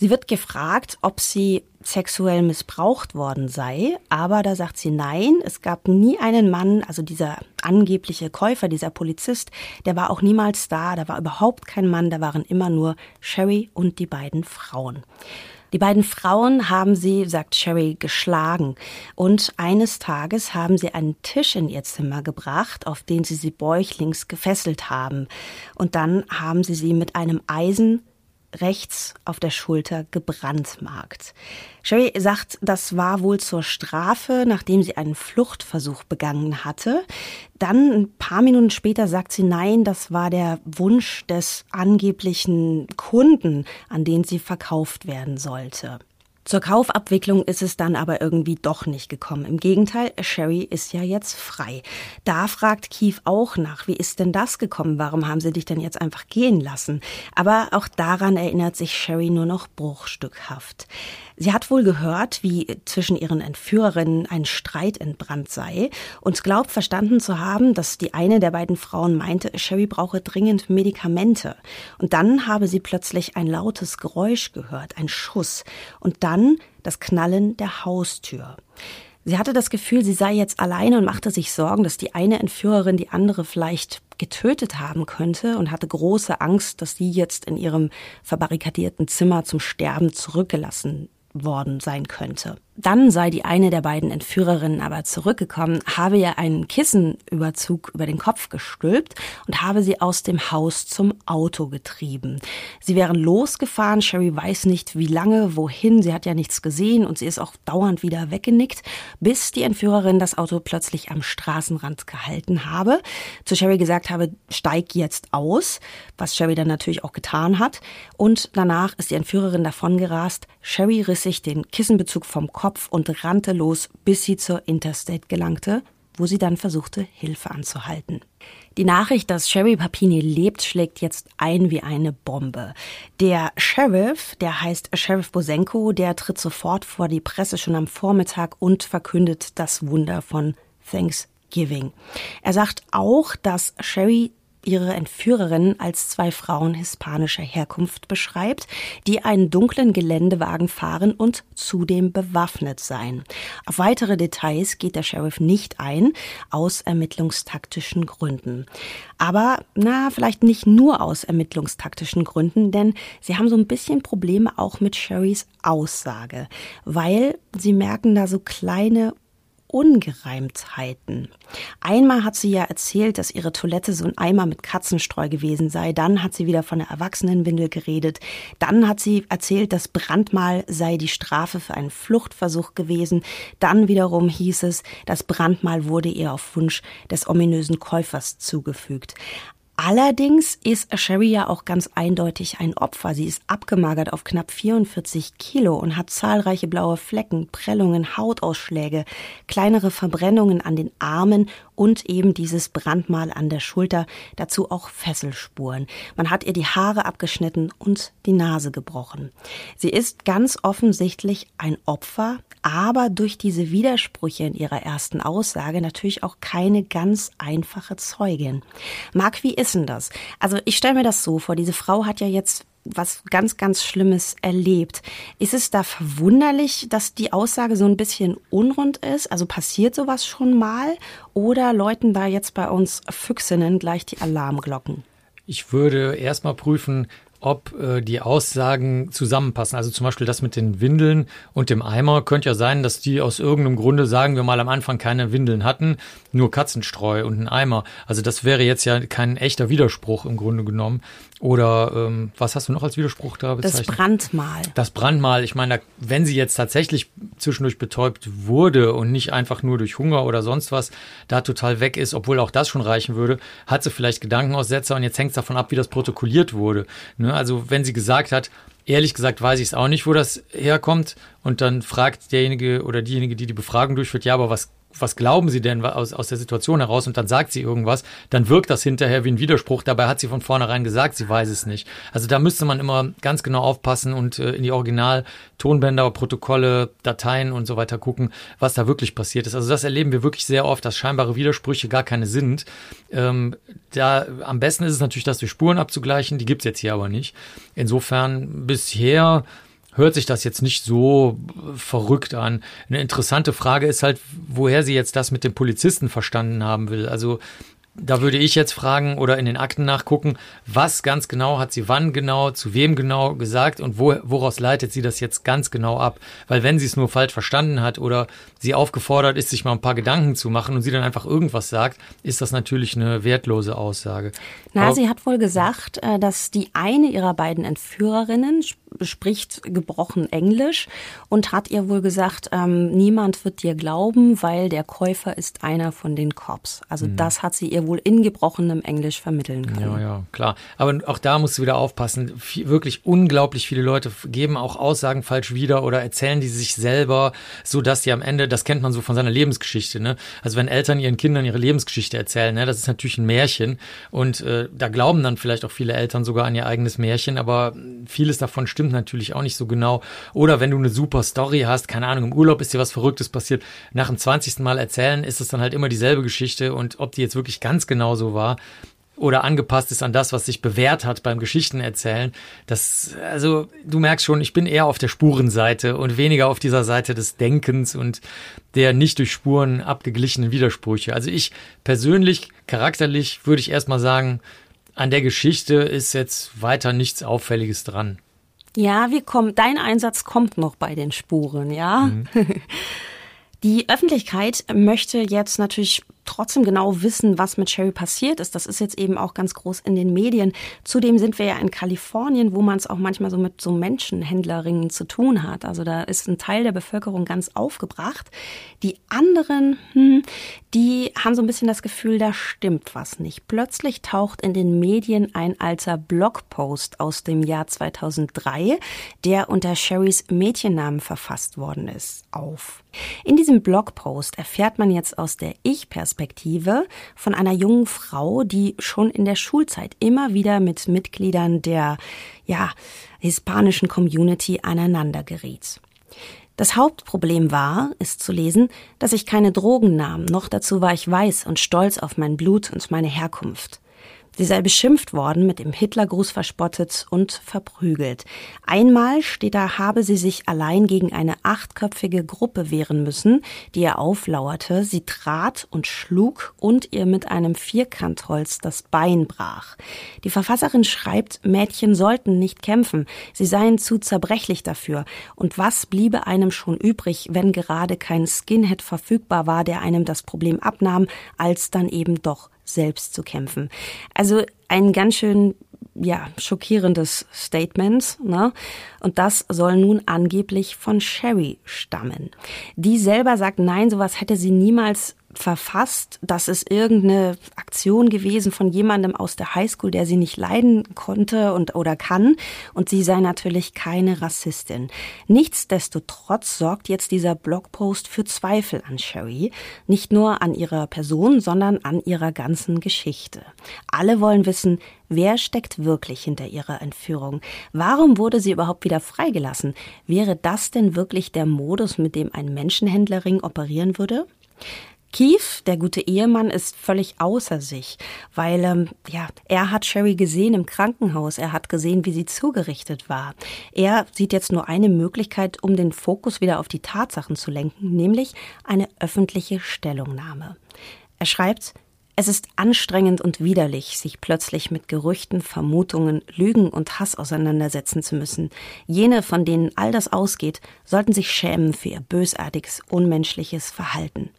Sie wird gefragt, ob sie sexuell missbraucht worden sei, aber da sagt sie nein, es gab nie einen Mann, also dieser angebliche Käufer, dieser Polizist, der war auch niemals da, da war überhaupt kein Mann, da waren immer nur Sherry und die beiden Frauen. Die beiden Frauen haben sie, sagt Sherry, geschlagen. Und eines Tages haben sie einen Tisch in ihr Zimmer gebracht, auf den sie sie bäuchlings gefesselt haben. Und dann haben sie sie mit einem Eisen rechts auf der Schulter gebrandmarkt. Sherry sagt, das war wohl zur Strafe, nachdem sie einen Fluchtversuch begangen hatte. Dann ein paar Minuten später sagt sie, nein, das war der Wunsch des angeblichen Kunden, an den sie verkauft werden sollte. Zur Kaufabwicklung ist es dann aber irgendwie doch nicht gekommen. Im Gegenteil, Sherry ist ja jetzt frei. Da fragt Keith auch nach, wie ist denn das gekommen? Warum haben sie dich denn jetzt einfach gehen lassen? Aber auch daran erinnert sich Sherry nur noch bruchstückhaft. Sie hat wohl gehört, wie zwischen ihren Entführerinnen ein Streit entbrannt sei und glaubt verstanden zu haben, dass die eine der beiden Frauen meinte, Sherry brauche dringend Medikamente. Und dann habe sie plötzlich ein lautes Geräusch gehört, ein Schuss und dann das Knallen der Haustür. Sie hatte das Gefühl, sie sei jetzt alleine und machte sich Sorgen, dass die eine Entführerin die andere vielleicht getötet haben könnte und hatte große Angst, dass sie jetzt in ihrem verbarrikadierten Zimmer zum Sterben zurückgelassen worden sein könnte. Dann sei die eine der beiden Entführerinnen aber zurückgekommen, habe ihr einen Kissenüberzug über den Kopf gestülpt und habe sie aus dem Haus zum Auto getrieben. Sie wären losgefahren, Sherry weiß nicht wie lange, wohin, sie hat ja nichts gesehen und sie ist auch dauernd wieder weggenickt, bis die Entführerin das Auto plötzlich am Straßenrand gehalten habe, zu Sherry gesagt habe, steig jetzt aus, was Sherry dann natürlich auch getan hat und danach ist die Entführerin davongerast, Sherry riss sich den Kissenbezug vom Kopf Kopf und rannte los, bis sie zur Interstate gelangte, wo sie dann versuchte, Hilfe anzuhalten. Die Nachricht, dass Sherry Papini lebt, schlägt jetzt ein wie eine Bombe. Der Sheriff, der heißt Sheriff Bosenko, der tritt sofort vor die Presse schon am Vormittag und verkündet das Wunder von Thanksgiving. Er sagt auch, dass Sherry ihre Entführerin als zwei Frauen hispanischer Herkunft beschreibt, die einen dunklen Geländewagen fahren und zudem bewaffnet seien. Auf weitere Details geht der Sheriff nicht ein, aus ermittlungstaktischen Gründen. Aber, na, vielleicht nicht nur aus ermittlungstaktischen Gründen, denn sie haben so ein bisschen Probleme auch mit Sherrys Aussage, weil sie merken da so kleine Ungereimtheiten. Einmal hat sie ja erzählt, dass ihre Toilette so ein Eimer mit Katzenstreu gewesen sei. Dann hat sie wieder von der Erwachsenenwindel geredet. Dann hat sie erzählt, das Brandmal sei die Strafe für einen Fluchtversuch gewesen. Dann wiederum hieß es, das Brandmal wurde ihr auf Wunsch des ominösen Käufers zugefügt. Allerdings ist Sherry ja auch ganz eindeutig ein Opfer. Sie ist abgemagert auf knapp 44 Kilo und hat zahlreiche blaue Flecken, Prellungen, Hautausschläge, kleinere Verbrennungen an den Armen und eben dieses Brandmal an der Schulter, dazu auch Fesselspuren. Man hat ihr die Haare abgeschnitten und die Nase gebrochen. Sie ist ganz offensichtlich ein Opfer, aber durch diese Widersprüche in ihrer ersten Aussage natürlich auch keine ganz einfache Zeugin. Marc, wie ist denn das? Also ich stelle mir das so vor, diese Frau hat ja jetzt was ganz, ganz Schlimmes erlebt. Ist es da verwunderlich, dass die Aussage so ein bisschen unrund ist? Also passiert sowas schon mal? Oder läuten da jetzt bei uns Füchsinnen gleich die Alarmglocken? Ich würde erstmal prüfen, ob äh, die Aussagen zusammenpassen. Also zum Beispiel das mit den Windeln und dem Eimer könnte ja sein, dass die aus irgendeinem Grunde, sagen wir mal, am Anfang keine Windeln hatten, nur Katzenstreu und einen Eimer. Also das wäre jetzt ja kein echter Widerspruch im Grunde genommen. Oder ähm, was hast du noch als Widerspruch da bezeichnet? Das Brandmal. Das Brandmal. Ich meine, wenn sie jetzt tatsächlich zwischendurch betäubt wurde und nicht einfach nur durch Hunger oder sonst was da total weg ist, obwohl auch das schon reichen würde, hat sie vielleicht Gedankenaussetzer und jetzt hängt es davon ab, wie das protokolliert wurde. Ne? Also wenn sie gesagt hat, Ehrlich gesagt weiß ich es auch nicht, wo das herkommt. Und dann fragt derjenige oder diejenige, die die Befragung durchführt, ja, aber was was glauben Sie denn aus, aus der Situation heraus und dann sagt sie irgendwas, dann wirkt das hinterher wie ein Widerspruch. Dabei hat sie von vornherein gesagt, sie weiß es nicht. Also da müsste man immer ganz genau aufpassen und äh, in die Original-Tonbänder, Protokolle, Dateien und so weiter gucken, was da wirklich passiert ist. Also das erleben wir wirklich sehr oft, dass scheinbare Widersprüche gar keine sind. Ähm, da am besten ist es natürlich, das durch Spuren abzugleichen. Die gibt's jetzt hier aber nicht. Insofern bisher hört sich das jetzt nicht so verrückt an. Eine interessante Frage ist halt, woher sie jetzt das mit dem Polizisten verstanden haben will. Also da würde ich jetzt fragen oder in den Akten nachgucken, was ganz genau hat sie wann genau, zu wem genau gesagt und wo, woraus leitet sie das jetzt ganz genau ab? Weil wenn sie es nur falsch verstanden hat oder sie aufgefordert ist, sich mal ein paar Gedanken zu machen und sie dann einfach irgendwas sagt, ist das natürlich eine wertlose Aussage. Na, Aber sie hat wohl gesagt, äh, dass die eine ihrer beiden Entführerinnen spricht gebrochen Englisch und hat ihr wohl gesagt, ähm, niemand wird dir glauben, weil der Käufer ist einer von den Cops. Also mhm. das hat sie ihr wohl in gebrochenem Englisch vermitteln können. Ja, ja, klar. Aber auch da musst du wieder aufpassen. Viel, wirklich unglaublich viele Leute geben auch Aussagen falsch wieder oder erzählen die sich selber, so dass die am Ende, das kennt man so von seiner Lebensgeschichte. Ne? Also wenn Eltern ihren Kindern ihre Lebensgeschichte erzählen, ne, das ist natürlich ein Märchen und äh, da glauben dann vielleicht auch viele Eltern sogar an ihr eigenes Märchen, aber vieles davon stimmt stimmt natürlich auch nicht so genau. Oder wenn du eine super Story hast, keine Ahnung, im Urlaub ist dir was Verrücktes passiert, nach dem 20. Mal erzählen, ist es dann halt immer dieselbe Geschichte und ob die jetzt wirklich ganz genau so war, oder angepasst ist an das, was sich bewährt hat beim Geschichten erzählen. Das, also du merkst schon, ich bin eher auf der Spurenseite und weniger auf dieser Seite des Denkens und der nicht durch Spuren abgeglichenen Widersprüche. Also ich persönlich, charakterlich würde ich erstmal sagen, an der Geschichte ist jetzt weiter nichts Auffälliges dran. Ja, wir kommen, dein Einsatz kommt noch bei den Spuren, ja. Mhm. Die Öffentlichkeit möchte jetzt natürlich trotzdem genau wissen, was mit Sherry passiert ist. Das ist jetzt eben auch ganz groß in den Medien. Zudem sind wir ja in Kalifornien, wo man es auch manchmal so mit so Menschenhändlerringen zu tun hat. Also da ist ein Teil der Bevölkerung ganz aufgebracht. Die anderen, hm, die haben so ein bisschen das Gefühl, da stimmt was nicht. Plötzlich taucht in den Medien ein alter Blogpost aus dem Jahr 2003, der unter Sherrys Mädchennamen verfasst worden ist, auf. In diesem Blogpost erfährt man jetzt aus der Ich-Perspektive von einer jungen Frau, die schon in der Schulzeit immer wieder mit Mitgliedern der, ja, hispanischen Community aneinander geriet. Das Hauptproblem war, ist zu lesen, dass ich keine Drogen nahm, noch dazu war ich weiß und stolz auf mein Blut und meine Herkunft. Sie sei beschimpft worden, mit dem Hitlergruß verspottet und verprügelt. Einmal steht da, habe sie sich allein gegen eine achtköpfige Gruppe wehren müssen, die ihr auflauerte. Sie trat und schlug und ihr mit einem Vierkantholz das Bein brach. Die Verfasserin schreibt, Mädchen sollten nicht kämpfen, sie seien zu zerbrechlich dafür. Und was bliebe einem schon übrig, wenn gerade kein Skinhead verfügbar war, der einem das Problem abnahm, als dann eben doch selbst zu kämpfen. Also ein ganz schön ja, schockierendes Statement, ne? Und das soll nun angeblich von Sherry stammen. Die selber sagt, nein, sowas hätte sie niemals verfasst, das ist irgendeine Aktion gewesen von jemandem aus der Highschool, der sie nicht leiden konnte und oder kann und sie sei natürlich keine Rassistin. Nichtsdestotrotz sorgt jetzt dieser Blogpost für Zweifel an Sherry, nicht nur an ihrer Person, sondern an ihrer ganzen Geschichte. Alle wollen wissen, wer steckt wirklich hinter ihrer Entführung? Warum wurde sie überhaupt wieder freigelassen? Wäre das denn wirklich der Modus, mit dem ein Menschenhändlerring operieren würde? Keith, der gute Ehemann, ist völlig außer sich, weil ähm, ja, er hat Sherry gesehen im Krankenhaus, er hat gesehen, wie sie zugerichtet war. Er sieht jetzt nur eine Möglichkeit, um den Fokus wieder auf die Tatsachen zu lenken, nämlich eine öffentliche Stellungnahme. Er schreibt, Es ist anstrengend und widerlich, sich plötzlich mit Gerüchten, Vermutungen, Lügen und Hass auseinandersetzen zu müssen. Jene, von denen all das ausgeht, sollten sich schämen für ihr bösartiges, unmenschliches Verhalten.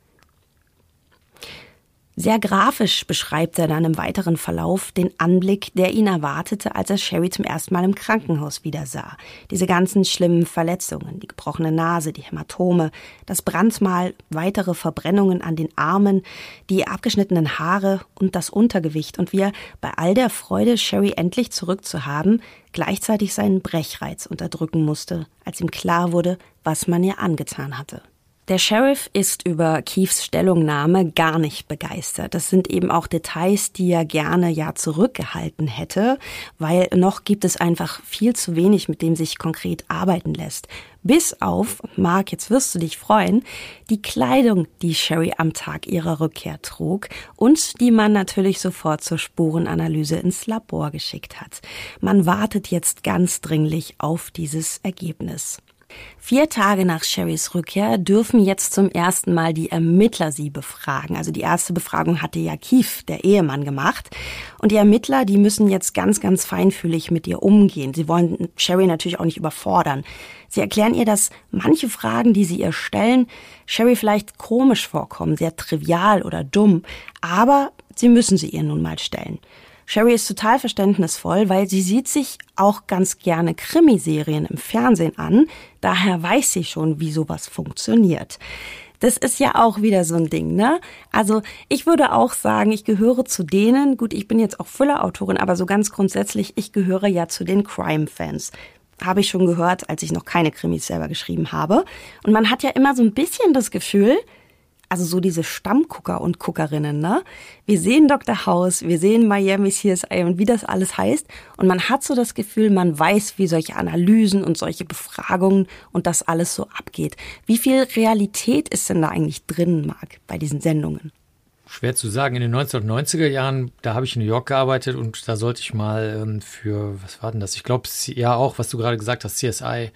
Sehr grafisch beschreibt er dann im weiteren Verlauf den Anblick, der ihn erwartete, als er Sherry zum ersten Mal im Krankenhaus wieder sah. Diese ganzen schlimmen Verletzungen, die gebrochene Nase, die Hämatome, das Brandmal, weitere Verbrennungen an den Armen, die abgeschnittenen Haare und das Untergewicht und wie er bei all der Freude, Sherry endlich zurückzuhaben, gleichzeitig seinen Brechreiz unterdrücken musste, als ihm klar wurde, was man ihr angetan hatte. Der Sheriff ist über Keefs Stellungnahme gar nicht begeistert. Das sind eben auch Details, die er gerne ja zurückgehalten hätte, weil noch gibt es einfach viel zu wenig, mit dem sich konkret arbeiten lässt. Bis auf, Mark, jetzt wirst du dich freuen, die Kleidung, die Sherry am Tag ihrer Rückkehr trug und die man natürlich sofort zur Spurenanalyse ins Labor geschickt hat. Man wartet jetzt ganz dringlich auf dieses Ergebnis. Vier Tage nach Sherrys Rückkehr dürfen jetzt zum ersten Mal die Ermittler sie befragen. Also die erste Befragung hatte ja Kief, der Ehemann, gemacht. Und die Ermittler, die müssen jetzt ganz, ganz feinfühlig mit ihr umgehen. Sie wollen Sherry natürlich auch nicht überfordern. Sie erklären ihr, dass manche Fragen, die sie ihr stellen, Sherry vielleicht komisch vorkommen, sehr trivial oder dumm. Aber sie müssen sie ihr nun mal stellen. Sherry ist total verständnisvoll, weil sie sieht sich auch ganz gerne Krimiserien im Fernsehen an. Daher weiß sie schon, wie sowas funktioniert. Das ist ja auch wieder so ein Ding, ne? Also ich würde auch sagen, ich gehöre zu denen, gut, ich bin jetzt auch Füllerautorin, aber so ganz grundsätzlich, ich gehöre ja zu den Crime-Fans habe ich schon gehört, als ich noch keine Krimis selber geschrieben habe. Und man hat ja immer so ein bisschen das Gefühl, also so diese Stammgucker und Guckerinnen, ne? Wir sehen Dr. House, wir sehen Miami CSI und wie das alles heißt. Und man hat so das Gefühl, man weiß, wie solche Analysen und solche Befragungen und das alles so abgeht. Wie viel Realität ist denn da eigentlich drin, Marc, bei diesen Sendungen? Schwer zu sagen. In den 1990er Jahren, da habe ich in New York gearbeitet und da sollte ich mal ähm, für, was war denn das? Ich glaube, ja auch, was du gerade gesagt hast, CSI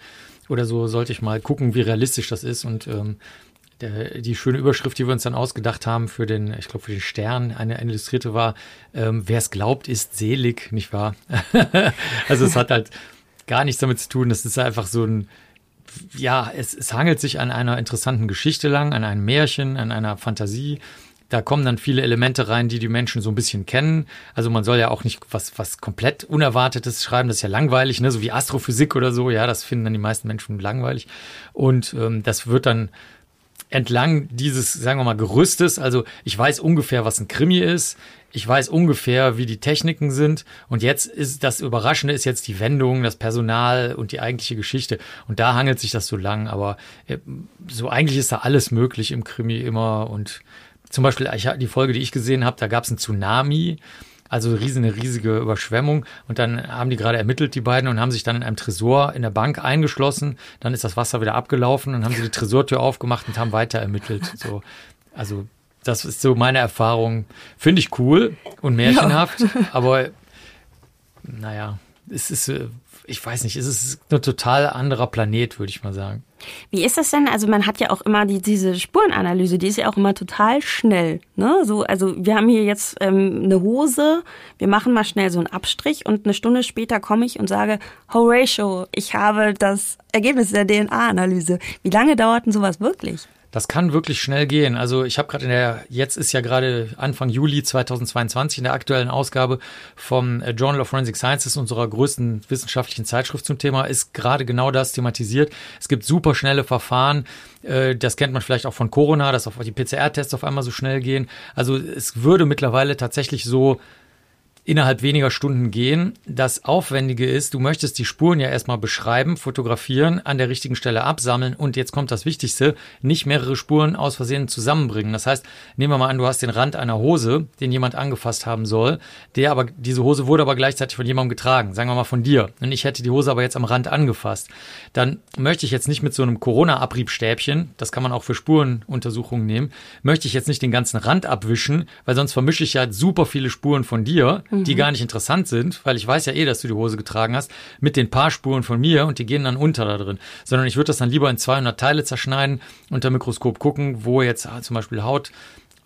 oder so, sollte ich mal gucken, wie realistisch das ist. Und ähm, der, die schöne Überschrift, die wir uns dann ausgedacht haben für den, ich glaube, für den Stern, eine, eine Illustrierte war, ähm, wer es glaubt, ist selig, nicht wahr? also es hat halt gar nichts damit zu tun. Das ist einfach so ein, ja, es, es hangelt sich an einer interessanten Geschichte lang, an einem Märchen, an einer Fantasie. Da kommen dann viele Elemente rein, die die Menschen so ein bisschen kennen. Also man soll ja auch nicht was, was komplett Unerwartetes schreiben. Das ist ja langweilig, ne? so wie Astrophysik oder so. Ja, das finden dann die meisten Menschen langweilig. Und ähm, das wird dann entlang dieses, sagen wir mal, Gerüstes. Also ich weiß ungefähr, was ein Krimi ist. Ich weiß ungefähr, wie die Techniken sind. Und jetzt ist das Überraschende ist jetzt die Wendung, das Personal und die eigentliche Geschichte. Und da hangelt sich das so lang. Aber äh, so eigentlich ist da alles möglich im Krimi immer. Und zum Beispiel die Folge, die ich gesehen habe, da gab es einen Tsunami. Also eine riesige Überschwemmung. Und dann haben die gerade ermittelt, die beiden, und haben sich dann in einem Tresor in der Bank eingeschlossen. Dann ist das Wasser wieder abgelaufen. Dann haben sie die Tresortür aufgemacht und haben weiter ermittelt. So, also das ist so meine Erfahrung. Finde ich cool und märchenhaft, ja. aber naja, es ist äh, ich weiß nicht, es ist ein total anderer Planet, würde ich mal sagen. Wie ist das denn? Also man hat ja auch immer die, diese Spurenanalyse, die ist ja auch immer total schnell. Ne? So, also wir haben hier jetzt ähm, eine Hose, wir machen mal schnell so einen Abstrich und eine Stunde später komme ich und sage, Horatio, ich habe das Ergebnis der DNA-Analyse. Wie lange dauert denn sowas wirklich? Das kann wirklich schnell gehen. Also ich habe gerade in der, jetzt ist ja gerade Anfang Juli 2022 in der aktuellen Ausgabe vom äh, Journal of Forensic Sciences, unserer größten wissenschaftlichen Zeitschrift zum Thema, ist gerade genau das thematisiert. Es gibt super schnelle Verfahren. Äh, das kennt man vielleicht auch von Corona, dass auf die PCR-Tests auf einmal so schnell gehen. Also es würde mittlerweile tatsächlich so innerhalb weniger Stunden gehen. Das Aufwendige ist, du möchtest die Spuren ja erstmal beschreiben, fotografieren, an der richtigen Stelle absammeln und jetzt kommt das Wichtigste, nicht mehrere Spuren aus Versehen zusammenbringen. Das heißt, nehmen wir mal an, du hast den Rand einer Hose, den jemand angefasst haben soll, der aber, diese Hose wurde aber gleichzeitig von jemandem getragen, sagen wir mal von dir. Und ich hätte die Hose aber jetzt am Rand angefasst. Dann möchte ich jetzt nicht mit so einem Corona-Abriebstäbchen, das kann man auch für Spurenuntersuchungen nehmen, möchte ich jetzt nicht den ganzen Rand abwischen, weil sonst vermische ich ja super viele Spuren von dir mhm. die gar nicht interessant sind, weil ich weiß ja eh, dass du die Hose getragen hast, mit den paar Spuren von mir und die gehen dann unter da drin. Sondern ich würde das dann lieber in 200 Teile zerschneiden, unter Mikroskop gucken, wo jetzt ah, zum Beispiel Haut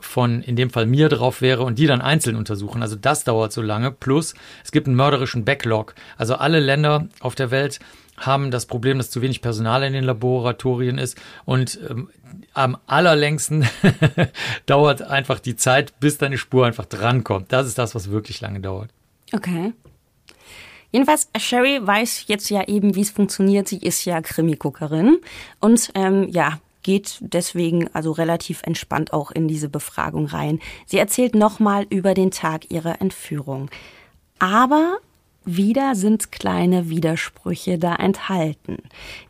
von in dem Fall mir drauf wäre und die dann einzeln untersuchen. Also das dauert so lange. Plus es gibt einen mörderischen Backlog. Also alle Länder auf der Welt haben das Problem, dass zu wenig Personal in den Laboratorien ist und ähm, am allerlängsten dauert einfach die Zeit, bis deine Spur einfach drankommt. Das ist das, was wirklich lange dauert. Okay. Jedenfalls, Sherry weiß jetzt ja eben, wie es funktioniert. Sie ist ja Krimiguckerin und ähm, ja, geht deswegen also relativ entspannt auch in diese Befragung rein. Sie erzählt nochmal über den Tag ihrer Entführung. Aber wieder sind kleine Widersprüche da enthalten.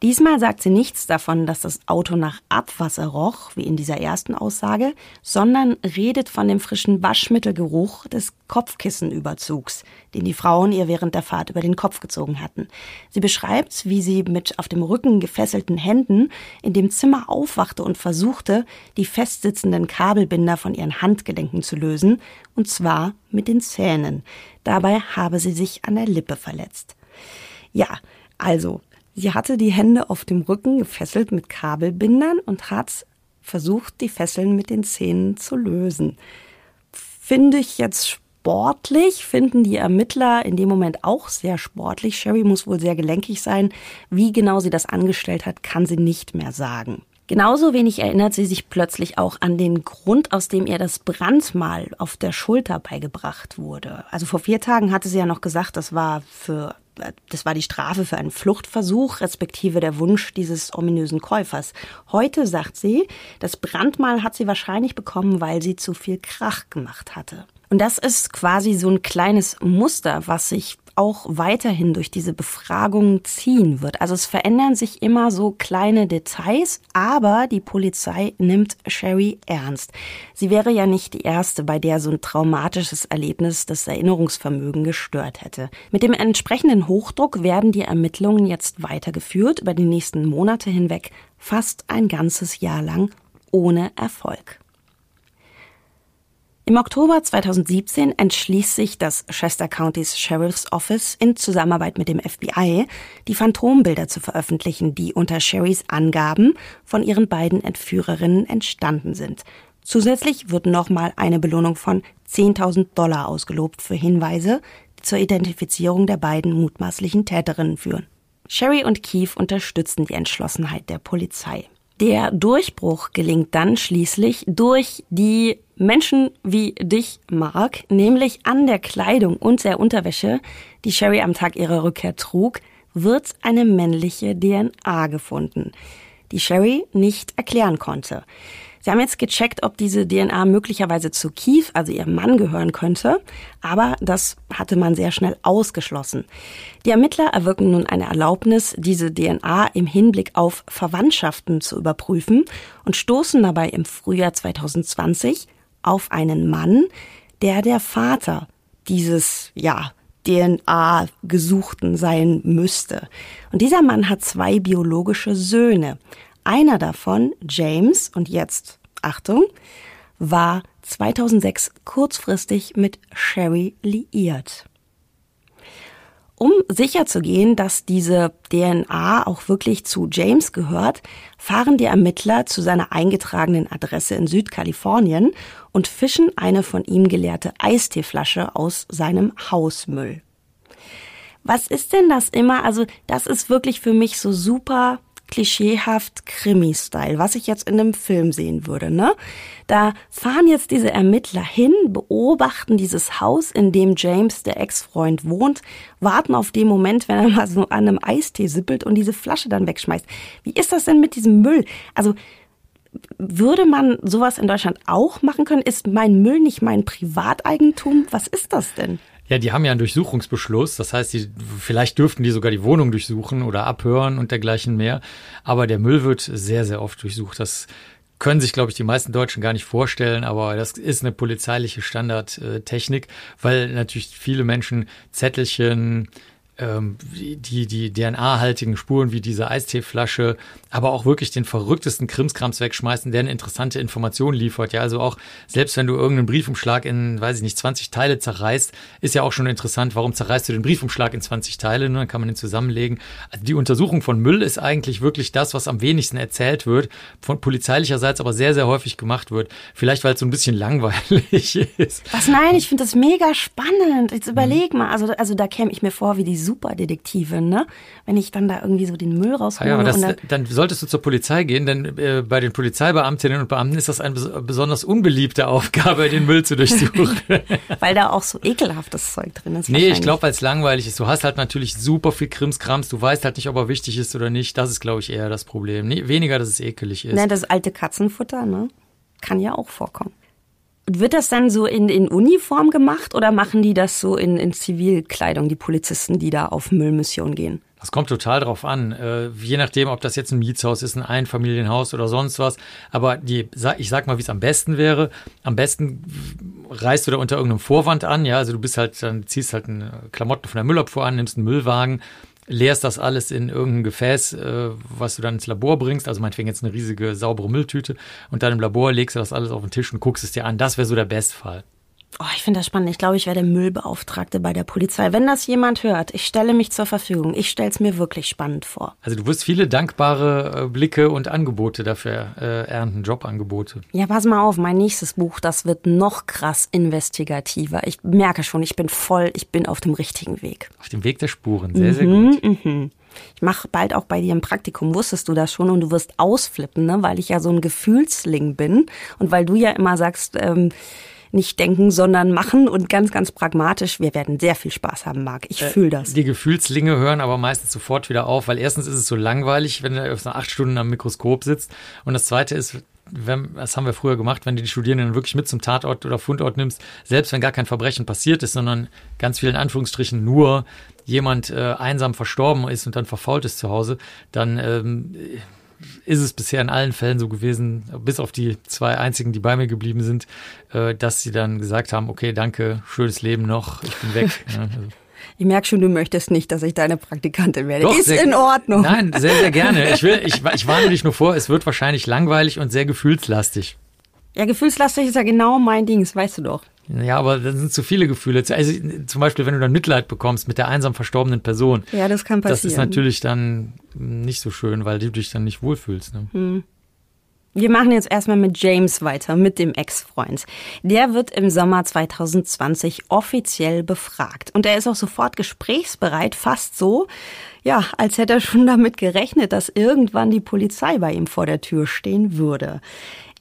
Diesmal sagt sie nichts davon, dass das Auto nach Abwasser roch, wie in dieser ersten Aussage, sondern redet von dem frischen Waschmittelgeruch des Kopfkissenüberzugs, den die Frauen ihr während der Fahrt über den Kopf gezogen hatten. Sie beschreibt, wie sie mit auf dem Rücken gefesselten Händen in dem Zimmer aufwachte und versuchte, die festsitzenden Kabelbinder von ihren Handgelenken zu lösen, und zwar mit den Zähnen. Dabei habe sie sich an der Lippe verletzt. Ja, also, sie hatte die Hände auf dem Rücken gefesselt mit Kabelbindern und hat versucht, die Fesseln mit den Zähnen zu lösen. Finde ich jetzt sportlich, finden die Ermittler in dem Moment auch sehr sportlich. Sherry muss wohl sehr gelenkig sein. Wie genau sie das angestellt hat, kann sie nicht mehr sagen. Genauso wenig erinnert sie sich plötzlich auch an den Grund, aus dem ihr das Brandmal auf der Schulter beigebracht wurde. Also vor vier Tagen hatte sie ja noch gesagt, das war für das war die Strafe für einen Fluchtversuch, respektive der Wunsch dieses ominösen Käufers. Heute sagt sie, das Brandmal hat sie wahrscheinlich bekommen, weil sie zu viel Krach gemacht hatte. Und das ist quasi so ein kleines Muster, was sich auch weiterhin durch diese Befragungen ziehen wird. Also es verändern sich immer so kleine Details, aber die Polizei nimmt Sherry ernst. Sie wäre ja nicht die erste, bei der so ein traumatisches Erlebnis das Erinnerungsvermögen gestört hätte. Mit dem entsprechenden Hochdruck werden die Ermittlungen jetzt weitergeführt über die nächsten Monate hinweg, fast ein ganzes Jahr lang ohne Erfolg. Im Oktober 2017 entschließt sich das Chester Countys Sheriff's Office in Zusammenarbeit mit dem FBI, die Phantombilder zu veröffentlichen, die unter Sherrys Angaben von ihren beiden Entführerinnen entstanden sind. Zusätzlich wird nochmal eine Belohnung von 10.000 Dollar ausgelobt für Hinweise, die zur Identifizierung der beiden mutmaßlichen Täterinnen führen. Sherry und Keith unterstützen die Entschlossenheit der Polizei. Der Durchbruch gelingt dann schließlich durch die Menschen wie dich, Mark, nämlich an der Kleidung und der Unterwäsche, die Sherry am Tag ihrer Rückkehr trug, wird eine männliche DNA gefunden, die Sherry nicht erklären konnte. Sie haben jetzt gecheckt, ob diese DNA möglicherweise zu Keith, also ihrem Mann, gehören könnte, aber das hatte man sehr schnell ausgeschlossen. Die Ermittler erwirken nun eine Erlaubnis, diese DNA im Hinblick auf Verwandtschaften zu überprüfen und stoßen dabei im Frühjahr 2020 auf einen Mann, der der Vater dieses, ja, DNA gesuchten sein müsste. Und dieser Mann hat zwei biologische Söhne. Einer davon, James, und jetzt Achtung, war 2006 kurzfristig mit Sherry liiert. Um sicherzugehen, dass diese DNA auch wirklich zu James gehört, fahren die Ermittler zu seiner eingetragenen Adresse in Südkalifornien und fischen eine von ihm geleerte Eisteeflasche aus seinem Hausmüll. Was ist denn das immer? Also, das ist wirklich für mich so super klischeehaft Krimi-Style, was ich jetzt in einem Film sehen würde. Ne? Da fahren jetzt diese Ermittler hin, beobachten dieses Haus, in dem James, der Ex-Freund, wohnt, warten auf den Moment, wenn er mal so an einem Eistee sippelt und diese Flasche dann wegschmeißt. Wie ist das denn mit diesem Müll? Also würde man sowas in Deutschland auch machen können? Ist mein Müll nicht mein Privateigentum? Was ist das denn? Ja, die haben ja einen Durchsuchungsbeschluss. Das heißt, die, vielleicht dürften die sogar die Wohnung durchsuchen oder abhören und dergleichen mehr. Aber der Müll wird sehr, sehr oft durchsucht. Das können sich, glaube ich, die meisten Deutschen gar nicht vorstellen, aber das ist eine polizeiliche Standardtechnik, weil natürlich viele Menschen Zettelchen, ähm, die, die DNA-haltigen Spuren wie diese Eisteeflasche, aber auch wirklich den verrücktesten Krimskrams wegschmeißen, der eine interessante Information liefert. Ja, also auch selbst wenn du irgendeinen Briefumschlag in, weiß ich nicht, 20 Teile zerreißt, ist ja auch schon interessant, warum zerreißt du den Briefumschlag in 20 Teile? Ne? Dann kann man den zusammenlegen. Also die Untersuchung von Müll ist eigentlich wirklich das, was am wenigsten erzählt wird, von polizeilicherseits aber sehr, sehr häufig gemacht wird. Vielleicht, weil es so ein bisschen langweilig ist. Was nein, ich finde das mega spannend. Jetzt überleg mal, also, also da käme ich mir vor wie die Superdetektivin, ne? Wenn ich dann da irgendwie so den Müll raushole. Ja, das, und dann, dann solltest du zur Polizei gehen, denn äh, bei den Polizeibeamtinnen und Beamten ist das eine bes- besonders unbeliebte Aufgabe, den Müll zu durchsuchen. weil da auch so ekelhaftes Zeug drin ist. nee, ich glaube, weil es langweilig ist. Du hast halt natürlich super viel Krimskrams. Du weißt halt nicht, ob er wichtig ist oder nicht. Das ist, glaube ich, eher das Problem. Nee, weniger, dass es ekelig ist. Ne, das alte Katzenfutter, ne? Kann ja auch vorkommen. Wird das dann so in, in Uniform gemacht oder machen die das so in, in Zivilkleidung, die Polizisten, die da auf Müllmission gehen? Das kommt total drauf an. Äh, je nachdem, ob das jetzt ein Mietshaus ist, ein Einfamilienhaus oder sonst was. Aber die, ich sag mal, wie es am besten wäre. Am besten reißt du da unter irgendeinem Vorwand an. Ja, also du bist halt, dann ziehst halt ein, Klamotten von der Müllabfuhr an, nimmst einen Müllwagen, leerst das alles in irgendein Gefäß, äh, was du dann ins Labor bringst. Also meinetwegen jetzt eine riesige, saubere Mülltüte. Und dann im Labor legst du das alles auf den Tisch und guckst es dir an. Das wäre so der Bestfall. Oh, ich finde das spannend. Ich glaube, ich wäre der Müllbeauftragte bei der Polizei. Wenn das jemand hört, ich stelle mich zur Verfügung. Ich stelle es mir wirklich spannend vor. Also du wirst viele dankbare äh, Blicke und Angebote dafür äh, ernten, Jobangebote. Ja, pass mal auf, mein nächstes Buch, das wird noch krass investigativer. Ich merke schon, ich bin voll, ich bin auf dem richtigen Weg. Auf dem Weg der Spuren. Sehr, sehr gut. Ich mache bald auch bei dir ein Praktikum, wusstest du das schon? Und du wirst ausflippen, ne? weil ich ja so ein Gefühlsling bin und weil du ja immer sagst, ähm, nicht denken, sondern machen und ganz, ganz pragmatisch. Wir werden sehr viel Spaß haben, Marc. Ich fühle das. Die Gefühlslinge hören aber meistens sofort wieder auf, weil erstens ist es so langweilig, wenn du so acht Stunden am Mikroskop sitzt. Und das zweite ist, wenn, das haben wir früher gemacht, wenn du die Studierenden wirklich mit zum Tatort oder Fundort nimmst, selbst wenn gar kein Verbrechen passiert ist, sondern ganz viel in Anführungsstrichen nur jemand äh, einsam verstorben ist und dann verfault ist zu Hause, dann ähm, ist es bisher in allen Fällen so gewesen, bis auf die zwei einzigen, die bei mir geblieben sind, äh, dass sie dann gesagt haben, okay, danke, schönes Leben noch, ich bin weg. Ja, also. Ich merke schon, du möchtest nicht, dass ich deine Praktikantin werde. Doch, Ist sehr- in Ordnung. Nein, sehr, sehr gerne. Ich, will, ich, ich warne dich nur vor, es wird wahrscheinlich langweilig und sehr gefühlslastig. Ja, gefühlslastig ist ja genau mein Ding, das weißt du doch. Ja, aber da sind zu viele Gefühle. Also zum Beispiel, wenn du dann Mitleid bekommst mit der einsam verstorbenen Person. Ja, das kann passieren. Das ist natürlich dann nicht so schön, weil du dich dann nicht wohlfühlst. Ne? Wir machen jetzt erstmal mit James weiter, mit dem Ex-Freund. Der wird im Sommer 2020 offiziell befragt. Und er ist auch sofort gesprächsbereit, fast so, ja, als hätte er schon damit gerechnet, dass irgendwann die Polizei bei ihm vor der Tür stehen würde.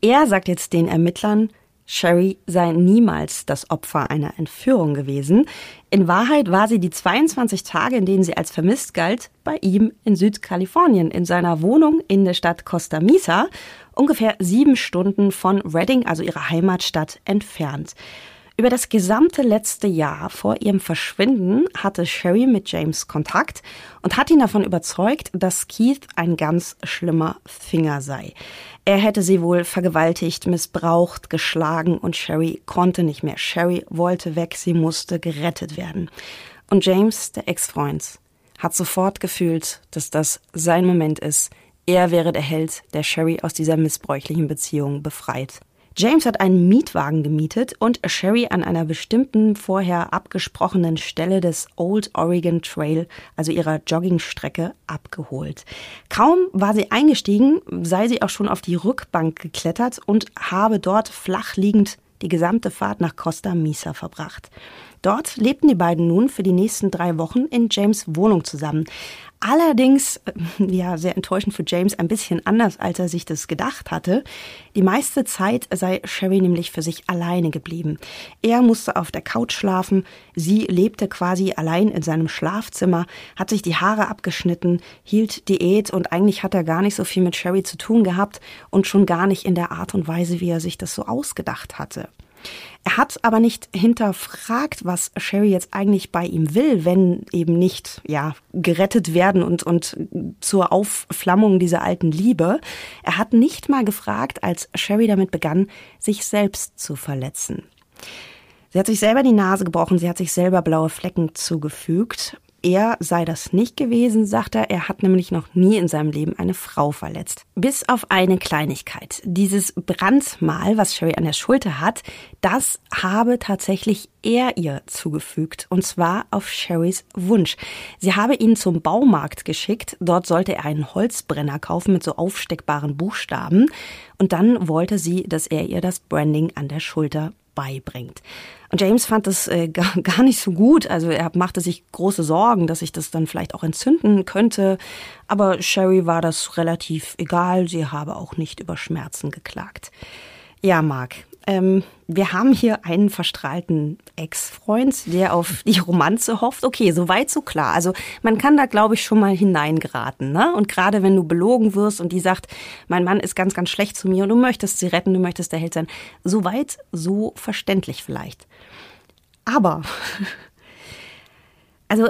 Er sagt jetzt den Ermittlern, Sherry sei niemals das Opfer einer Entführung gewesen. In Wahrheit war sie die 22 Tage, in denen sie als vermisst galt, bei ihm in Südkalifornien, in seiner Wohnung in der Stadt Costa Mesa, ungefähr sieben Stunden von Redding, also ihrer Heimatstadt, entfernt. Über das gesamte letzte Jahr vor ihrem Verschwinden hatte Sherry mit James Kontakt und hat ihn davon überzeugt, dass Keith ein ganz schlimmer Finger sei. Er hätte sie wohl vergewaltigt, missbraucht, geschlagen und Sherry konnte nicht mehr. Sherry wollte weg, sie musste gerettet werden. Und James, der Ex-Freund, hat sofort gefühlt, dass das sein Moment ist. Er wäre der Held, der Sherry aus dieser missbräuchlichen Beziehung befreit. James hat einen Mietwagen gemietet und Sherry an einer bestimmten vorher abgesprochenen Stelle des Old Oregon Trail, also ihrer Joggingstrecke, abgeholt. Kaum war sie eingestiegen, sei sie auch schon auf die Rückbank geklettert und habe dort flach liegend die gesamte Fahrt nach Costa Mesa verbracht. Dort lebten die beiden nun für die nächsten drei Wochen in James Wohnung zusammen. Allerdings, äh, ja, sehr enttäuschend für James, ein bisschen anders, als er sich das gedacht hatte. Die meiste Zeit sei Sherry nämlich für sich alleine geblieben. Er musste auf der Couch schlafen, sie lebte quasi allein in seinem Schlafzimmer, hat sich die Haare abgeschnitten, hielt Diät und eigentlich hat er gar nicht so viel mit Sherry zu tun gehabt und schon gar nicht in der Art und Weise, wie er sich das so ausgedacht hatte. Er hat aber nicht hinterfragt, was Sherry jetzt eigentlich bei ihm will, wenn eben nicht, ja, gerettet werden und, und zur Aufflammung dieser alten Liebe. Er hat nicht mal gefragt, als Sherry damit begann, sich selbst zu verletzen. Sie hat sich selber die Nase gebrochen, sie hat sich selber blaue Flecken zugefügt. Er sei das nicht gewesen, sagt er. Er hat nämlich noch nie in seinem Leben eine Frau verletzt. Bis auf eine Kleinigkeit. Dieses Brandmal, was Sherry an der Schulter hat, das habe tatsächlich er ihr zugefügt. Und zwar auf Sherrys Wunsch. Sie habe ihn zum Baumarkt geschickt. Dort sollte er einen Holzbrenner kaufen mit so aufsteckbaren Buchstaben. Und dann wollte sie, dass er ihr das Branding an der Schulter beibringt. Und James fand das äh, gar, nicht so gut. Also er machte sich große Sorgen, dass sich das dann vielleicht auch entzünden könnte. Aber Sherry war das relativ egal. Sie habe auch nicht über Schmerzen geklagt. Ja, Mark, ähm, wir haben hier einen verstrahlten Ex-Freund, der auf die Romanze hofft. Okay, so weit, so klar. Also man kann da, glaube ich, schon mal hineingeraten. Ne? Und gerade wenn du belogen wirst und die sagt, mein Mann ist ganz, ganz schlecht zu mir und du möchtest sie retten, du möchtest der Held sein. So weit, so verständlich vielleicht. Aber, also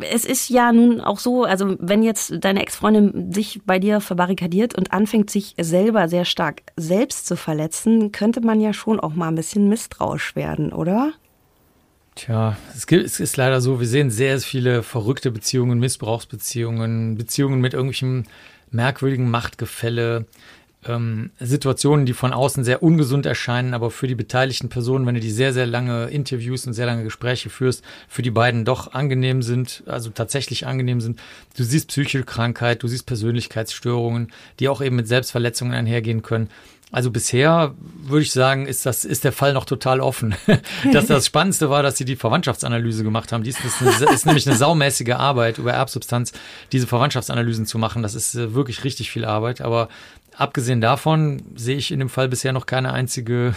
es ist ja nun auch so, also wenn jetzt deine Ex-Freundin sich bei dir verbarrikadiert und anfängt, sich selber sehr stark selbst zu verletzen, könnte man ja schon auch mal ein bisschen misstrauisch werden, oder? Tja, es, gibt, es ist leider so, wir sehen sehr viele verrückte Beziehungen, Missbrauchsbeziehungen, Beziehungen mit irgendwelchem merkwürdigen Machtgefälle ähm, Situationen, die von außen sehr ungesund erscheinen, aber für die beteiligten Personen, wenn du die sehr, sehr lange Interviews und sehr lange Gespräche führst, für die beiden doch angenehm sind, also tatsächlich angenehm sind. Du siehst psychische Krankheit, du siehst Persönlichkeitsstörungen, die auch eben mit Selbstverletzungen einhergehen können. Also bisher würde ich sagen, ist das ist der Fall noch total offen. das das Spannendste war, dass sie die Verwandtschaftsanalyse gemacht haben. Dies ist, eine, ist nämlich eine saumäßige Arbeit über Erbsubstanz, diese Verwandtschaftsanalysen zu machen. Das ist äh, wirklich richtig viel Arbeit. Aber Abgesehen davon sehe ich in dem Fall bisher noch keine einzige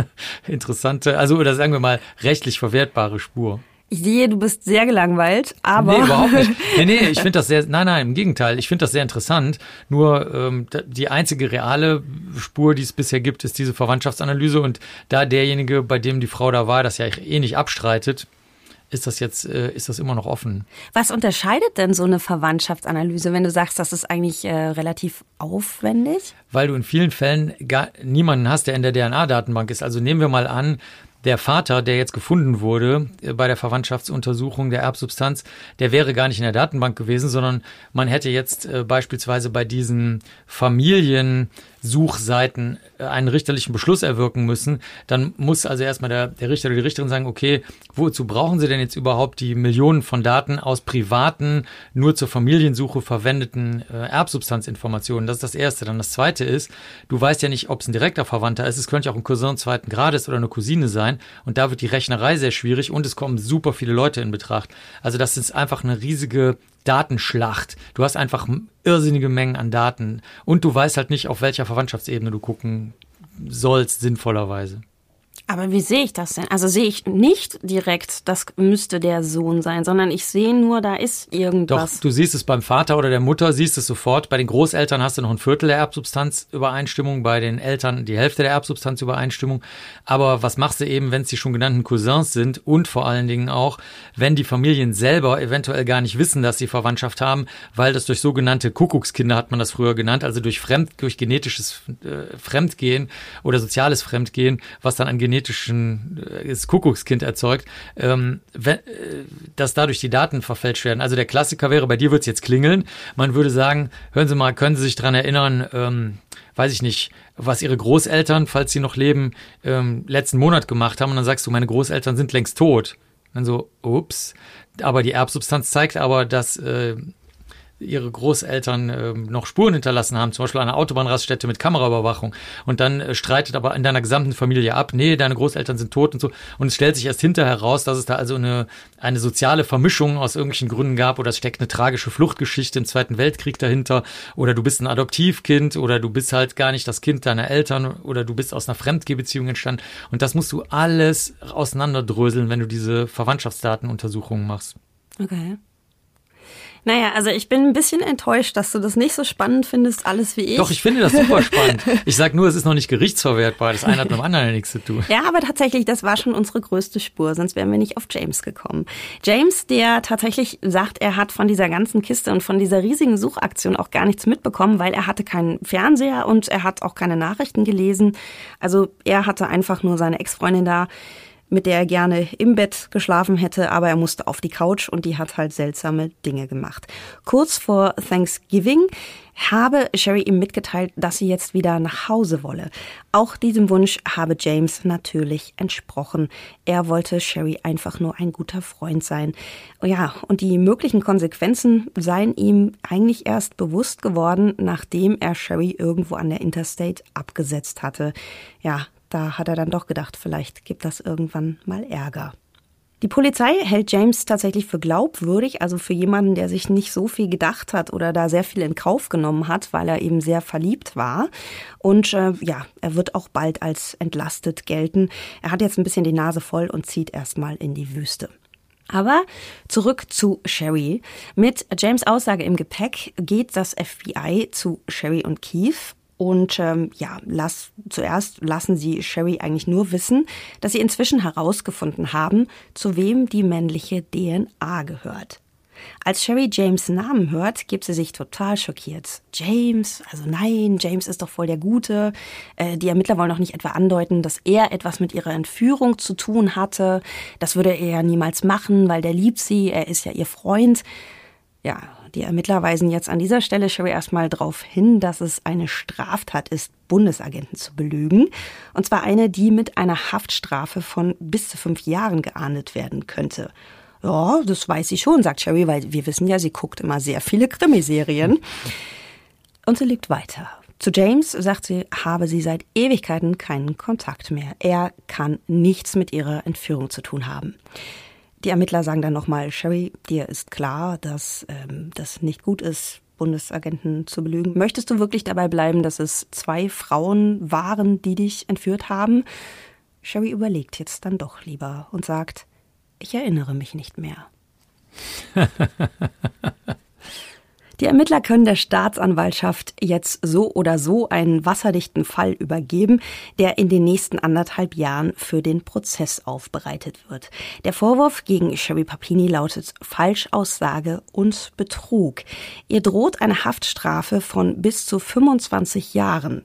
interessante, also oder sagen wir mal rechtlich verwertbare Spur. Ich sehe, du bist sehr gelangweilt, aber. Nee, überhaupt nicht. Nee, nee, ich finde das sehr, nein, nein, im Gegenteil. Ich finde das sehr interessant. Nur ähm, die einzige reale Spur, die es bisher gibt, ist diese Verwandtschaftsanalyse. Und da derjenige, bei dem die Frau da war, das ja eh nicht abstreitet, ist das jetzt, äh, ist das immer noch offen. Was unterscheidet denn so eine Verwandtschaftsanalyse, wenn du sagst, das ist eigentlich äh, relativ aufwendig? Weil du in vielen Fällen gar niemanden hast, der in der DNA-Datenbank ist. Also nehmen wir mal an, der Vater, der jetzt gefunden wurde äh, bei der Verwandtschaftsuntersuchung der Erbsubstanz, der wäre gar nicht in der Datenbank gewesen, sondern man hätte jetzt äh, beispielsweise bei diesen Familien Suchseiten äh, einen richterlichen Beschluss erwirken müssen, dann muss also erstmal der, der Richter oder die Richterin sagen, okay, wozu brauchen Sie denn jetzt überhaupt die Millionen von Daten aus privaten, nur zur Familiensuche verwendeten äh, Erbsubstanzinformationen? Das ist das Erste. Dann das Zweite ist, du weißt ja nicht, ob es ein direkter Verwandter ist, es könnte auch ein Cousin zweiten Grades oder eine Cousine sein und da wird die Rechnerei sehr schwierig und es kommen super viele Leute in Betracht. Also das ist einfach eine riesige Datenschlacht. Du hast einfach irrsinnige Mengen an Daten und du weißt halt nicht, auf welcher Verwandtschaftsebene du gucken sollst, sinnvollerweise. Aber wie sehe ich das denn? Also sehe ich nicht direkt, das müsste der Sohn sein, sondern ich sehe nur, da ist irgendwas. Doch, du siehst es beim Vater oder der Mutter, siehst es sofort. Bei den Großeltern hast du noch ein Viertel der Erbsubstanzübereinstimmung, bei den Eltern die Hälfte der Erbsubstanzübereinstimmung. Aber was machst du eben, wenn es die schon genannten Cousins sind und vor allen Dingen auch, wenn die Familien selber eventuell gar nicht wissen, dass sie Verwandtschaft haben, weil das durch sogenannte Kuckuckskinder hat man das früher genannt, also durch Fremd, durch genetisches äh, Fremdgehen oder soziales Fremdgehen, was dann an genetischen genetischen äh, Kuckuckskind erzeugt, ähm, wenn, äh, dass dadurch die Daten verfälscht werden. Also der Klassiker wäre, bei dir wird es jetzt klingeln. Man würde sagen, hören Sie mal, können Sie sich dran erinnern, ähm, weiß ich nicht, was Ihre Großeltern, falls sie noch leben, ähm, letzten Monat gemacht haben. Und dann sagst du, meine Großeltern sind längst tot. Dann so, ups. Aber die Erbsubstanz zeigt aber, dass äh, ihre Großeltern äh, noch Spuren hinterlassen haben, zum Beispiel an einer Autobahnraststätte mit Kameraüberwachung und dann äh, streitet aber in deiner gesamten Familie ab, nee, deine Großeltern sind tot und so und es stellt sich erst hinterher heraus, dass es da also eine, eine soziale Vermischung aus irgendwelchen Gründen gab oder es steckt eine tragische Fluchtgeschichte im Zweiten Weltkrieg dahinter oder du bist ein Adoptivkind oder du bist halt gar nicht das Kind deiner Eltern oder du bist aus einer Fremdgehbeziehung entstanden und das musst du alles auseinanderdröseln, wenn du diese Verwandtschaftsdatenuntersuchungen machst. Okay. Naja, also ich bin ein bisschen enttäuscht, dass du das nicht so spannend findest, alles wie ich. Doch, ich finde das super spannend. Ich sag nur, es ist noch nicht gerichtsverwertbar. Das eine hat mit dem anderen ja nichts zu tun. Ja, aber tatsächlich, das war schon unsere größte Spur, sonst wären wir nicht auf James gekommen. James, der tatsächlich sagt, er hat von dieser ganzen Kiste und von dieser riesigen Suchaktion auch gar nichts mitbekommen, weil er hatte keinen Fernseher und er hat auch keine Nachrichten gelesen. Also er hatte einfach nur seine Ex-Freundin da mit der er gerne im Bett geschlafen hätte, aber er musste auf die Couch und die hat halt seltsame Dinge gemacht. Kurz vor Thanksgiving habe Sherry ihm mitgeteilt, dass sie jetzt wieder nach Hause wolle. Auch diesem Wunsch habe James natürlich entsprochen. Er wollte Sherry einfach nur ein guter Freund sein. Ja, und die möglichen Konsequenzen seien ihm eigentlich erst bewusst geworden, nachdem er Sherry irgendwo an der Interstate abgesetzt hatte. Ja, da hat er dann doch gedacht, vielleicht gibt das irgendwann mal Ärger. Die Polizei hält James tatsächlich für glaubwürdig, also für jemanden, der sich nicht so viel gedacht hat oder da sehr viel in Kauf genommen hat, weil er eben sehr verliebt war. Und äh, ja, er wird auch bald als entlastet gelten. Er hat jetzt ein bisschen die Nase voll und zieht erstmal in die Wüste. Aber zurück zu Sherry. Mit James Aussage im Gepäck geht das FBI zu Sherry und Keith und ähm, ja, lass, zuerst lassen sie Sherry eigentlich nur wissen, dass sie inzwischen herausgefunden haben, zu wem die männliche DNA gehört. Als Sherry James Namen hört, gibt sie sich total schockiert. James, also nein, James ist doch voll der Gute. Äh, die Ermittler wollen doch nicht etwa andeuten, dass er etwas mit ihrer Entführung zu tun hatte. Das würde er ja niemals machen, weil der liebt sie, er ist ja ihr Freund. Ja, die Ermittler weisen jetzt an dieser Stelle Sherry erstmal darauf hin, dass es eine Straftat ist, Bundesagenten zu belügen. Und zwar eine, die mit einer Haftstrafe von bis zu fünf Jahren geahndet werden könnte. Ja, das weiß sie schon, sagt Sherry, weil wir wissen ja, sie guckt immer sehr viele Krimiserien. Und sie legt weiter. Zu James sagt sie, habe sie seit Ewigkeiten keinen Kontakt mehr. Er kann nichts mit ihrer Entführung zu tun haben. Die Ermittler sagen dann nochmal, Sherry, dir ist klar, dass ähm, das nicht gut ist, Bundesagenten zu belügen. Möchtest du wirklich dabei bleiben, dass es zwei Frauen waren, die dich entführt haben? Sherry überlegt jetzt dann doch lieber und sagt, ich erinnere mich nicht mehr. Die Ermittler können der Staatsanwaltschaft jetzt so oder so einen wasserdichten Fall übergeben, der in den nächsten anderthalb Jahren für den Prozess aufbereitet wird. Der Vorwurf gegen Sherry Papini lautet Falschaussage und Betrug. Ihr droht eine Haftstrafe von bis zu 25 Jahren.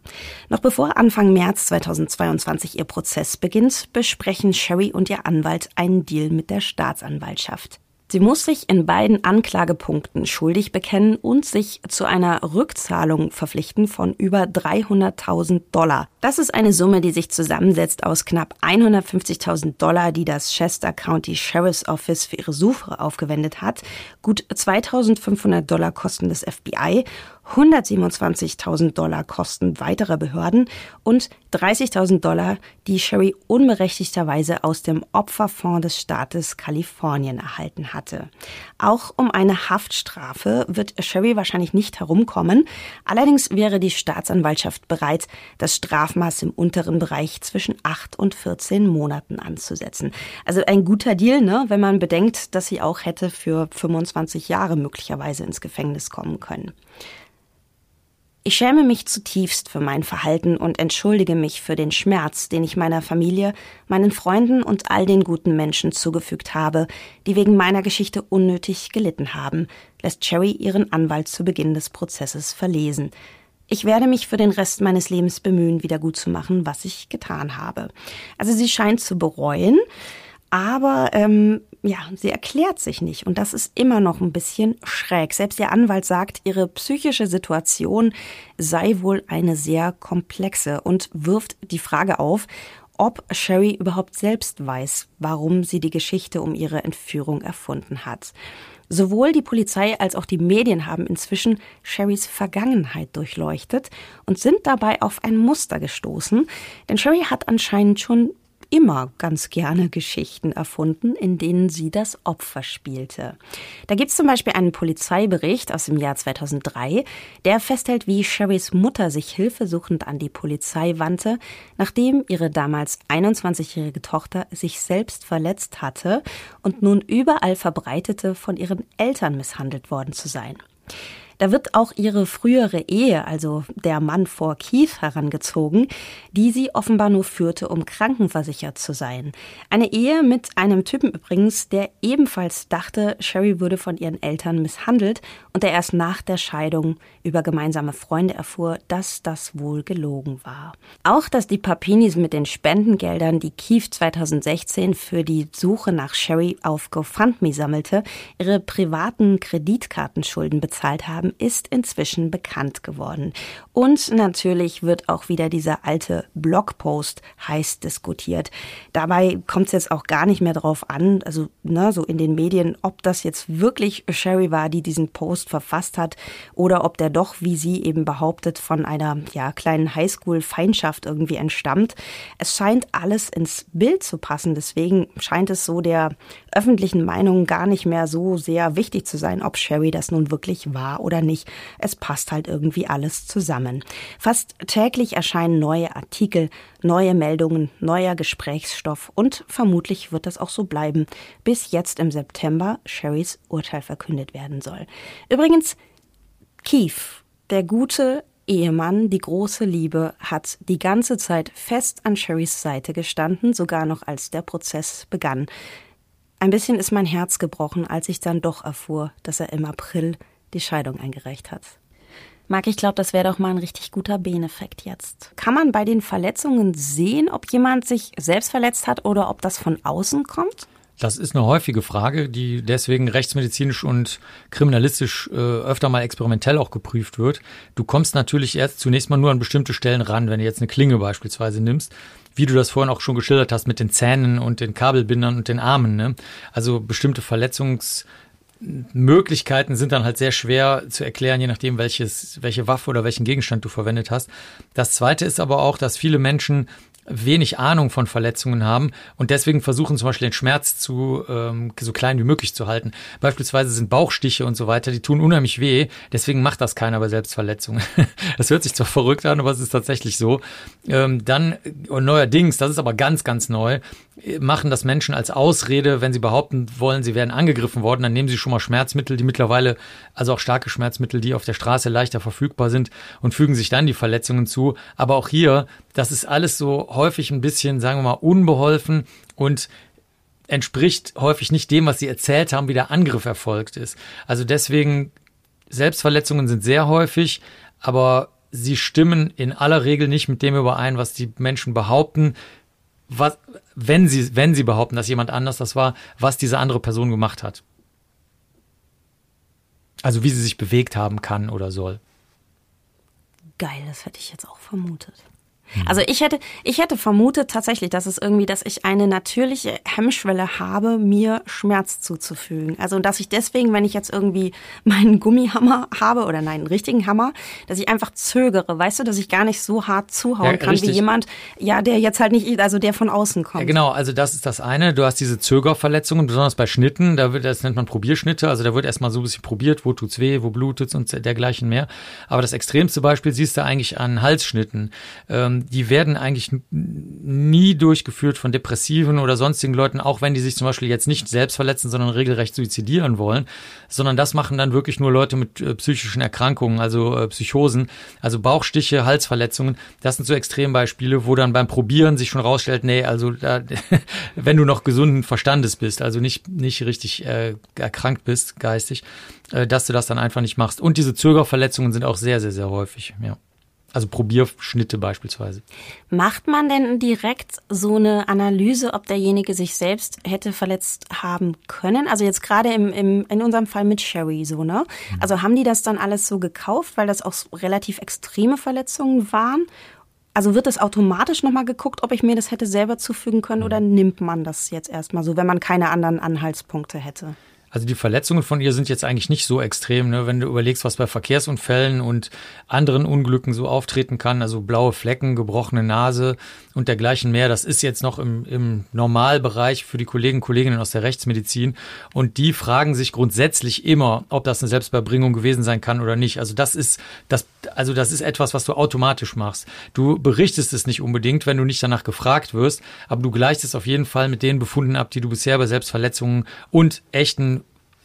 Noch bevor Anfang März 2022 ihr Prozess beginnt, besprechen Sherry und ihr Anwalt einen Deal mit der Staatsanwaltschaft. Sie muss sich in beiden Anklagepunkten schuldig bekennen und sich zu einer Rückzahlung verpflichten von über 300.000 Dollar. Das ist eine Summe, die sich zusammensetzt aus knapp 150.000 Dollar, die das Chester County Sheriff's Office für ihre Suche aufgewendet hat, gut 2.500 Dollar Kosten des FBI 127.000 Dollar Kosten weiterer Behörden und 30.000 Dollar, die Sherry unberechtigterweise aus dem Opferfonds des Staates Kalifornien erhalten hatte. Auch um eine Haftstrafe wird Sherry wahrscheinlich nicht herumkommen. Allerdings wäre die Staatsanwaltschaft bereit, das Strafmaß im unteren Bereich zwischen 8 und 14 Monaten anzusetzen. Also ein guter Deal, ne, wenn man bedenkt, dass sie auch hätte für 25 Jahre möglicherweise ins Gefängnis kommen können. Ich schäme mich zutiefst für mein Verhalten und entschuldige mich für den Schmerz, den ich meiner Familie, meinen Freunden und all den guten Menschen zugefügt habe, die wegen meiner Geschichte unnötig gelitten haben, lässt Cherry ihren Anwalt zu Beginn des Prozesses verlesen. Ich werde mich für den Rest meines Lebens bemühen, wiedergutzumachen, was ich getan habe. Also sie scheint zu bereuen, aber ähm, ja, sie erklärt sich nicht und das ist immer noch ein bisschen schräg. Selbst ihr Anwalt sagt, ihre psychische Situation sei wohl eine sehr komplexe und wirft die Frage auf, ob Sherry überhaupt selbst weiß, warum sie die Geschichte um ihre Entführung erfunden hat. Sowohl die Polizei als auch die Medien haben inzwischen Sherrys Vergangenheit durchleuchtet und sind dabei auf ein Muster gestoßen, denn Sherry hat anscheinend schon immer ganz gerne Geschichten erfunden, in denen sie das Opfer spielte. Da gibt es zum Beispiel einen Polizeibericht aus dem Jahr 2003, der festhält, wie Sherrys Mutter sich hilfesuchend an die Polizei wandte, nachdem ihre damals 21-jährige Tochter sich selbst verletzt hatte und nun überall verbreitete, von ihren Eltern misshandelt worden zu sein. Da wird auch ihre frühere Ehe, also der Mann vor Keith, herangezogen, die sie offenbar nur führte, um krankenversichert zu sein. Eine Ehe mit einem Typen übrigens, der ebenfalls dachte, Sherry würde von ihren Eltern misshandelt und der erst nach der Scheidung über gemeinsame Freunde erfuhr, dass das wohl gelogen war. Auch, dass die Papinis mit den Spendengeldern, die Keith 2016 für die Suche nach Sherry auf GoFundMe sammelte, ihre privaten Kreditkartenschulden bezahlt haben, ist inzwischen bekannt geworden. Und natürlich wird auch wieder dieser alte Blogpost heiß diskutiert. Dabei kommt es jetzt auch gar nicht mehr darauf an, also ne, so in den Medien, ob das jetzt wirklich Sherry war, die diesen Post verfasst hat, oder ob der doch, wie sie eben behauptet, von einer ja, kleinen Highschool-Feindschaft irgendwie entstammt. Es scheint alles ins Bild zu passen. Deswegen scheint es so der öffentlichen Meinung gar nicht mehr so sehr wichtig zu sein, ob Sherry das nun wirklich war oder nicht. Es passt halt irgendwie alles zusammen. Fast täglich erscheinen neue Artikel, neue Meldungen, neuer Gesprächsstoff und vermutlich wird das auch so bleiben, bis jetzt im September Sherrys Urteil verkündet werden soll. Übrigens, Keith, der gute Ehemann, die große Liebe, hat die ganze Zeit fest an Sherrys Seite gestanden, sogar noch als der Prozess begann. Ein bisschen ist mein Herz gebrochen, als ich dann doch erfuhr, dass er im April die Scheidung eingereicht hat. Marc, ich glaube, das wäre doch mal ein richtig guter Beneffekt jetzt. Kann man bei den Verletzungen sehen, ob jemand sich selbst verletzt hat oder ob das von außen kommt? Das ist eine häufige Frage, die deswegen rechtsmedizinisch und kriminalistisch äh, öfter mal experimentell auch geprüft wird. Du kommst natürlich erst zunächst mal nur an bestimmte Stellen ran, wenn du jetzt eine Klinge beispielsweise nimmst, wie du das vorhin auch schon geschildert hast mit den Zähnen und den Kabelbindern und den Armen. Ne? Also bestimmte Verletzungs Möglichkeiten sind dann halt sehr schwer zu erklären, je nachdem, welches, welche Waffe oder welchen Gegenstand du verwendet hast. Das zweite ist aber auch, dass viele Menschen wenig Ahnung von Verletzungen haben und deswegen versuchen zum Beispiel den Schmerz zu ähm, so klein wie möglich zu halten. Beispielsweise sind Bauchstiche und so weiter, die tun unheimlich weh, deswegen macht das keiner bei Selbstverletzungen. das hört sich zwar verrückt an, aber es ist tatsächlich so. Ähm, dann und neuerdings, das ist aber ganz, ganz neu, machen das Menschen als Ausrede, wenn sie behaupten wollen, sie werden angegriffen worden, dann nehmen sie schon mal Schmerzmittel, die mittlerweile, also auch starke Schmerzmittel, die auf der Straße leichter verfügbar sind und fügen sich dann die Verletzungen zu. Aber auch hier, das ist alles so häufig ein bisschen, sagen wir mal, unbeholfen und entspricht häufig nicht dem, was sie erzählt haben, wie der Angriff erfolgt ist. Also deswegen, Selbstverletzungen sind sehr häufig, aber sie stimmen in aller Regel nicht mit dem überein, was die Menschen behaupten, was, wenn sie, wenn sie behaupten, dass jemand anders das war, was diese andere Person gemacht hat. Also wie sie sich bewegt haben kann oder soll. Geil, das hätte ich jetzt auch vermutet. Mhm. Also ich hätte, ich hätte vermutet tatsächlich, dass es irgendwie, dass ich eine natürliche Hemmschwelle habe, mir Schmerz zuzufügen. Also dass ich deswegen, wenn ich jetzt irgendwie meinen Gummihammer habe oder nein, einen richtigen Hammer, dass ich einfach zögere, weißt du, dass ich gar nicht so hart zuhauen ja, kann richtig. wie jemand, ja, der jetzt halt nicht, also der von außen kommt. Ja, genau, also das ist das eine. Du hast diese Zögerverletzungen, besonders bei Schnitten, da wird, das nennt man Probierschnitte, also da wird erstmal so ein bisschen probiert, wo tut's weh, wo blutet's und dergleichen mehr. Aber das extremste Beispiel siehst du eigentlich an Halsschnitten. Ähm, die werden eigentlich nie durchgeführt von Depressiven oder sonstigen Leuten, auch wenn die sich zum Beispiel jetzt nicht selbst verletzen, sondern regelrecht suizidieren wollen, sondern das machen dann wirklich nur Leute mit äh, psychischen Erkrankungen, also äh, Psychosen, also Bauchstiche, Halsverletzungen. Das sind so Extrembeispiele, wo dann beim Probieren sich schon rausstellt, nee, also da, wenn du noch gesunden Verstandes bist, also nicht, nicht richtig äh, erkrankt bist, geistig, äh, dass du das dann einfach nicht machst. Und diese Zögerverletzungen sind auch sehr, sehr, sehr häufig, ja. Also Probierschnitte beispielsweise. Macht man denn direkt so eine Analyse, ob derjenige sich selbst hätte verletzt haben können? Also jetzt gerade im, im, in unserem Fall mit Sherry so, ne? Mhm. Also haben die das dann alles so gekauft, weil das auch relativ extreme Verletzungen waren? Also wird das automatisch nochmal geguckt, ob ich mir das hätte selber zufügen können mhm. oder nimmt man das jetzt erstmal so, wenn man keine anderen Anhaltspunkte hätte? Also die Verletzungen von ihr sind jetzt eigentlich nicht so extrem, ne? wenn du überlegst, was bei Verkehrsunfällen und anderen Unglücken so auftreten kann, also blaue Flecken, gebrochene Nase und dergleichen mehr. Das ist jetzt noch im, im Normalbereich für die Kollegen und Kolleginnen aus der Rechtsmedizin und die fragen sich grundsätzlich immer, ob das eine Selbstbeibringung gewesen sein kann oder nicht. Also das ist das, also das ist etwas, was du automatisch machst. Du berichtest es nicht unbedingt, wenn du nicht danach gefragt wirst, aber du gleichst es auf jeden Fall mit den Befunden ab, die du bisher bei Selbstverletzungen und echten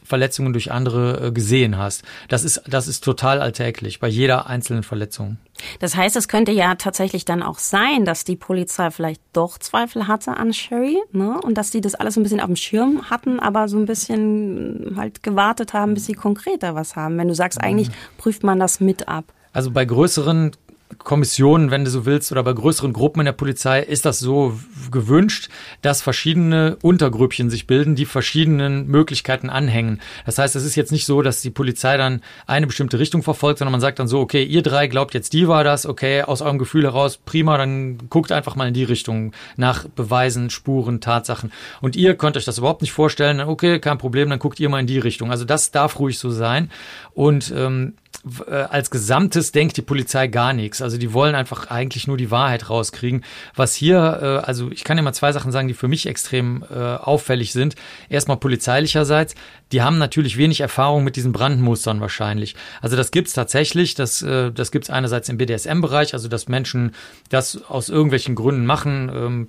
Verletzungen durch andere äh, gesehen hast. Das ist, das ist total alltäglich bei jeder einzelnen Verletzung. Das heißt, es könnte ja tatsächlich dann auch sein, dass die Polizei vielleicht doch Zweifel hatte an Sherry, ne? Und dass die das alles so ein bisschen auf dem Schirm hatten, aber so ein bisschen halt gewartet haben, bis sie konkreter was haben. Wenn du sagst, eigentlich prüft man das mit ab. Also bei größeren Kommissionen, wenn du so willst, oder bei größeren Gruppen in der Polizei ist das so gewünscht, dass verschiedene Untergrüppchen sich bilden, die verschiedenen Möglichkeiten anhängen. Das heißt, es ist jetzt nicht so, dass die Polizei dann eine bestimmte Richtung verfolgt, sondern man sagt dann so, okay, ihr drei glaubt jetzt, die war das, okay, aus eurem Gefühl heraus, prima, dann guckt einfach mal in die Richtung nach Beweisen, Spuren, Tatsachen. Und ihr könnt euch das überhaupt nicht vorstellen, okay, kein Problem, dann guckt ihr mal in die Richtung. Also das darf ruhig so sein. Und ähm, äh, als Gesamtes denkt die Polizei gar nichts. Also die wollen einfach eigentlich nur die Wahrheit rauskriegen. Was hier, äh, also ich kann dir mal zwei Sachen sagen, die für mich extrem äh, auffällig sind. Erstmal polizeilicherseits, die haben natürlich wenig Erfahrung mit diesen Brandmustern wahrscheinlich. Also das gibt's tatsächlich, das, äh, das gibt's einerseits im BDSM-Bereich, also dass Menschen das aus irgendwelchen Gründen machen, ähm,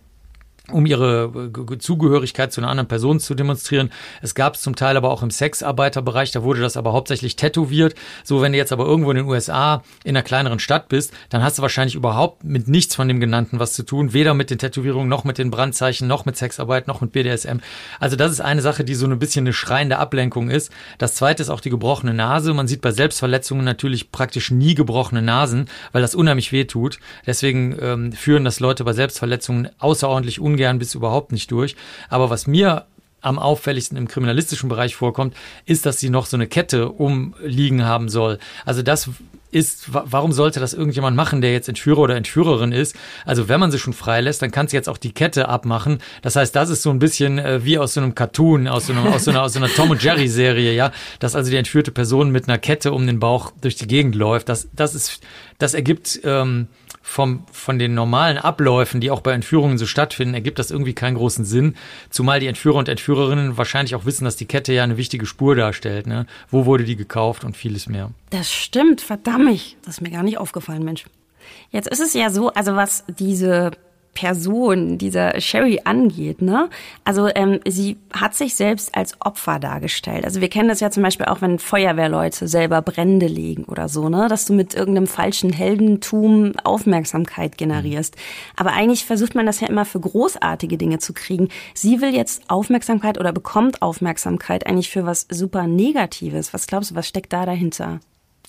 um ihre äh, Zugehörigkeit zu einer anderen Person zu demonstrieren. Es gab es zum Teil aber auch im Sexarbeiterbereich, da wurde das aber hauptsächlich tätowiert. So, wenn du jetzt aber irgendwo in den USA in einer kleineren Stadt bist, dann hast du wahrscheinlich überhaupt mit nichts von dem Genannten was zu tun, weder mit den Tätowierungen, noch mit den Brandzeichen, noch mit Sexarbeit, noch mit BDSM. Also das ist eine Sache, die so ein bisschen eine schreiende Ablenkung ist. Das zweite ist auch die gebrochene Nase. Man sieht bei Selbstverletzungen natürlich praktisch nie gebrochene Nasen, weil das unheimlich weh tut. Deswegen ähm, führen das Leute bei Selbstverletzungen außerordentlich ungern ungern bis überhaupt nicht durch. Aber was mir am auffälligsten im kriminalistischen Bereich vorkommt, ist, dass sie noch so eine Kette umliegen haben soll. Also das ist, warum sollte das irgendjemand machen, der jetzt Entführer oder Entführerin ist? Also wenn man sie schon freilässt, dann kann sie jetzt auch die Kette abmachen. Das heißt, das ist so ein bisschen äh, wie aus so einem Cartoon, aus so, einem, aus so einer, aus so einer Tom und Jerry Serie, ja, dass also die entführte Person mit einer Kette um den Bauch durch die Gegend läuft. Das, das ist, das ergibt ähm, vom, von den normalen Abläufen, die auch bei Entführungen so stattfinden, ergibt das irgendwie keinen großen Sinn. Zumal die Entführer und Entführerinnen wahrscheinlich auch wissen, dass die Kette ja eine wichtige Spur darstellt. Ne? Wo wurde die gekauft und vieles mehr. Das stimmt, verdammt. Das ist mir gar nicht aufgefallen, Mensch. Jetzt ist es ja so, also was diese Person, dieser Sherry angeht. Ne? Also ähm, sie hat sich selbst als Opfer dargestellt. Also wir kennen das ja zum Beispiel auch, wenn Feuerwehrleute selber Brände legen oder so, ne? dass du mit irgendeinem falschen Heldentum Aufmerksamkeit generierst. Aber eigentlich versucht man das ja immer für großartige Dinge zu kriegen. Sie will jetzt Aufmerksamkeit oder bekommt Aufmerksamkeit eigentlich für was super Negatives. Was glaubst du, was steckt da dahinter?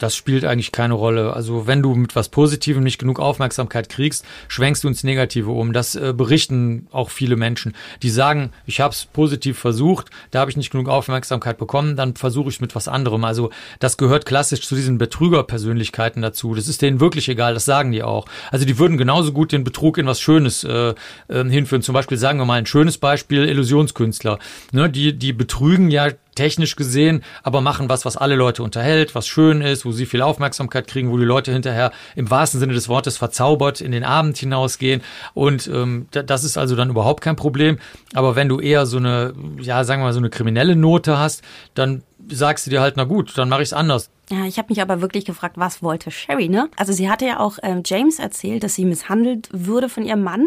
Das spielt eigentlich keine Rolle. Also wenn du mit was Positivem nicht genug Aufmerksamkeit kriegst, schwenkst du ins Negative um. Das äh, berichten auch viele Menschen, die sagen, ich habe es positiv versucht, da habe ich nicht genug Aufmerksamkeit bekommen, dann versuche ich es mit was anderem. Also das gehört klassisch zu diesen Betrügerpersönlichkeiten dazu. Das ist denen wirklich egal, das sagen die auch. Also die würden genauso gut den Betrug in was Schönes äh, äh, hinführen. Zum Beispiel sagen wir mal ein schönes Beispiel, Illusionskünstler. Ne, die, die betrügen ja technisch gesehen, aber machen was, was alle Leute unterhält, was schön ist, wo sie viel Aufmerksamkeit kriegen, wo die Leute hinterher im wahrsten Sinne des Wortes verzaubert in den Abend hinausgehen. Und ähm, das ist also dann überhaupt kein Problem. Aber wenn du eher so eine, ja, sagen wir mal, so eine kriminelle Note hast, dann sagst du dir halt, na gut, dann mache ich es anders. Ja, ich habe mich aber wirklich gefragt, was wollte Sherry, ne? Also sie hatte ja auch ähm, James erzählt, dass sie misshandelt würde von ihrem Mann.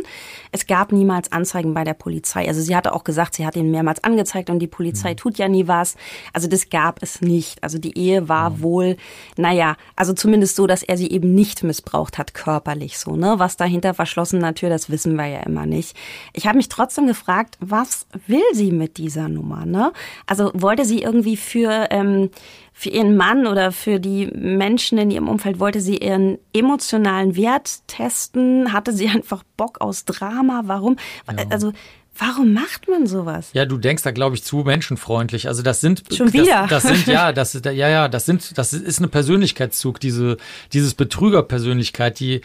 Es gab niemals Anzeigen bei der Polizei. Also sie hatte auch gesagt, sie hat ihn mehrmals angezeigt und die Polizei mhm. tut ja nie was. Also das gab es nicht. Also die Ehe war mhm. wohl, naja, also zumindest so, dass er sie eben nicht missbraucht hat, körperlich so, ne? Was dahinter verschlossener Tür, das wissen wir ja immer nicht. Ich habe mich trotzdem gefragt, was will sie mit dieser Nummer, ne? Also wollte sie irgendwie für ähm, für ihren Mann oder für die Menschen in ihrem Umfeld wollte sie ihren emotionalen Wert testen, hatte sie einfach Bock aus Drama, warum? Ja. Also Warum macht man sowas? Ja, du denkst da, glaube ich, zu menschenfreundlich. Also das sind schon wieder. Das, das sind ja, das ist ja ja, das sind, das ist eine Persönlichkeitszug, diese dieses Betrügerpersönlichkeit. Die,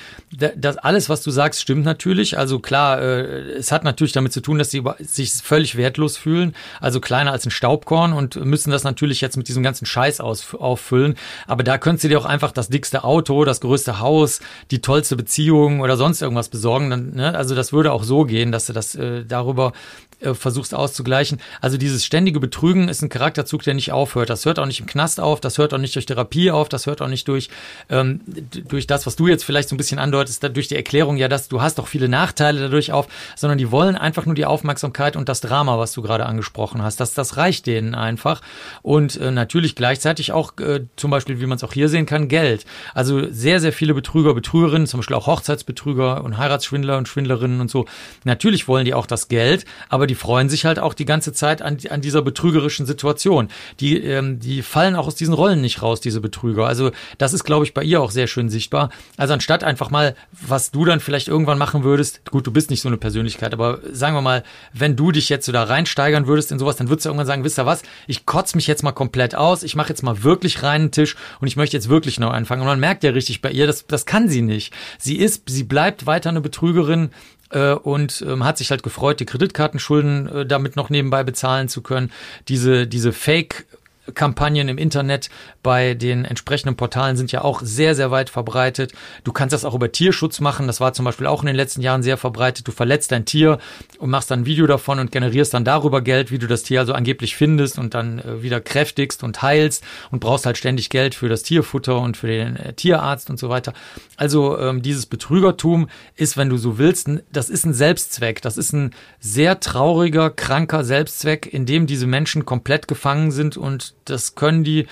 das alles, was du sagst, stimmt natürlich. Also klar, äh, es hat natürlich damit zu tun, dass sie sich völlig wertlos fühlen, also kleiner als ein Staubkorn und müssen das natürlich jetzt mit diesem ganzen Scheiß aus, auffüllen. Aber da könntest du dir auch einfach das dickste Auto, das größte Haus, die tollste Beziehung oder sonst irgendwas besorgen. Dann, ne? Also das würde auch so gehen, dass du das äh, darüber aber äh, versuchst auszugleichen. Also dieses ständige Betrügen ist ein Charakterzug, der nicht aufhört. Das hört auch nicht im Knast auf, das hört auch nicht durch Therapie auf, das hört auch nicht durch, ähm, durch das, was du jetzt vielleicht so ein bisschen andeutest, durch die Erklärung, ja, dass du hast doch viele Nachteile dadurch auf, sondern die wollen einfach nur die Aufmerksamkeit und das Drama, was du gerade angesprochen hast. Das, das reicht denen einfach. Und äh, natürlich gleichzeitig auch äh, zum Beispiel, wie man es auch hier sehen kann, Geld. Also sehr, sehr viele Betrüger, Betrügerinnen, zum Beispiel auch Hochzeitsbetrüger und Heiratsschwindler und Schwindlerinnen und so. Natürlich wollen die auch das Geld, aber die freuen sich halt auch die ganze Zeit an, an dieser betrügerischen Situation. Die, ähm, die fallen auch aus diesen Rollen nicht raus, diese Betrüger. Also das ist, glaube ich, bei ihr auch sehr schön sichtbar. Also anstatt einfach mal, was du dann vielleicht irgendwann machen würdest, gut, du bist nicht so eine Persönlichkeit, aber sagen wir mal, wenn du dich jetzt so da reinsteigern würdest in sowas, dann würdest du irgendwann sagen, wisst ihr was, ich kotze mich jetzt mal komplett aus, ich mache jetzt mal wirklich reinen Tisch und ich möchte jetzt wirklich neu anfangen. Und man merkt ja richtig bei ihr, das, das kann sie nicht. Sie ist, sie bleibt weiter eine Betrügerin, äh, und ähm, hat sich halt gefreut, die Kreditkartenschulden äh, damit noch nebenbei bezahlen zu können. Diese, diese Fake Kampagnen im Internet bei den entsprechenden Portalen sind ja auch sehr, sehr weit verbreitet. Du kannst das auch über Tierschutz machen. Das war zum Beispiel auch in den letzten Jahren sehr verbreitet. Du verletzt dein Tier und machst dann ein Video davon und generierst dann darüber Geld, wie du das Tier also angeblich findest und dann äh, wieder kräftigst und heilst und brauchst halt ständig Geld für das Tierfutter und für den äh, Tierarzt und so weiter. Also ähm, dieses Betrügertum ist, wenn du so willst, das ist ein Selbstzweck. Das ist ein sehr trauriger, kranker Selbstzweck, in dem diese Menschen komplett gefangen sind und das können die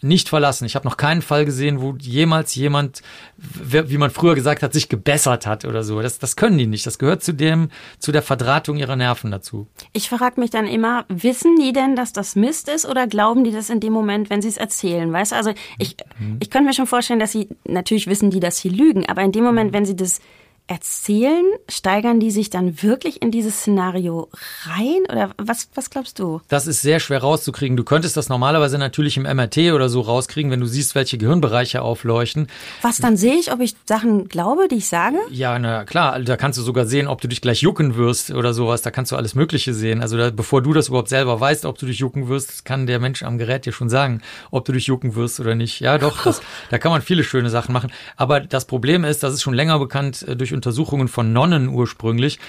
nicht verlassen. Ich habe noch keinen Fall gesehen, wo jemals jemand, wie man früher gesagt hat, sich gebessert hat oder so. Das, das können die nicht. Das gehört zu dem, zu der Verdrahtung ihrer Nerven dazu. Ich frage mich dann immer, wissen die denn, dass das Mist ist oder glauben die das in dem Moment, wenn sie es erzählen? Weißt du, also ich, mhm. ich könnte mir schon vorstellen, dass sie, natürlich wissen die, dass sie lügen, aber in dem Moment, wenn sie das erzählen, steigern die sich dann wirklich in dieses Szenario rein oder was, was glaubst du? Das ist sehr schwer rauszukriegen. Du könntest das normalerweise natürlich im MRT oder so rauskriegen, wenn du siehst, welche Gehirnbereiche aufleuchten. Was dann sehe ich, ob ich Sachen glaube, die ich sage? Ja, na klar, da kannst du sogar sehen, ob du dich gleich jucken wirst oder sowas. Da kannst du alles Mögliche sehen. Also da, bevor du das überhaupt selber weißt, ob du dich jucken wirst, kann der Mensch am Gerät dir schon sagen, ob du dich jucken wirst oder nicht. Ja, doch, das, da kann man viele schöne Sachen machen. Aber das Problem ist, das ist schon länger bekannt äh, durch Untersuchungen von Nonnen ursprünglich,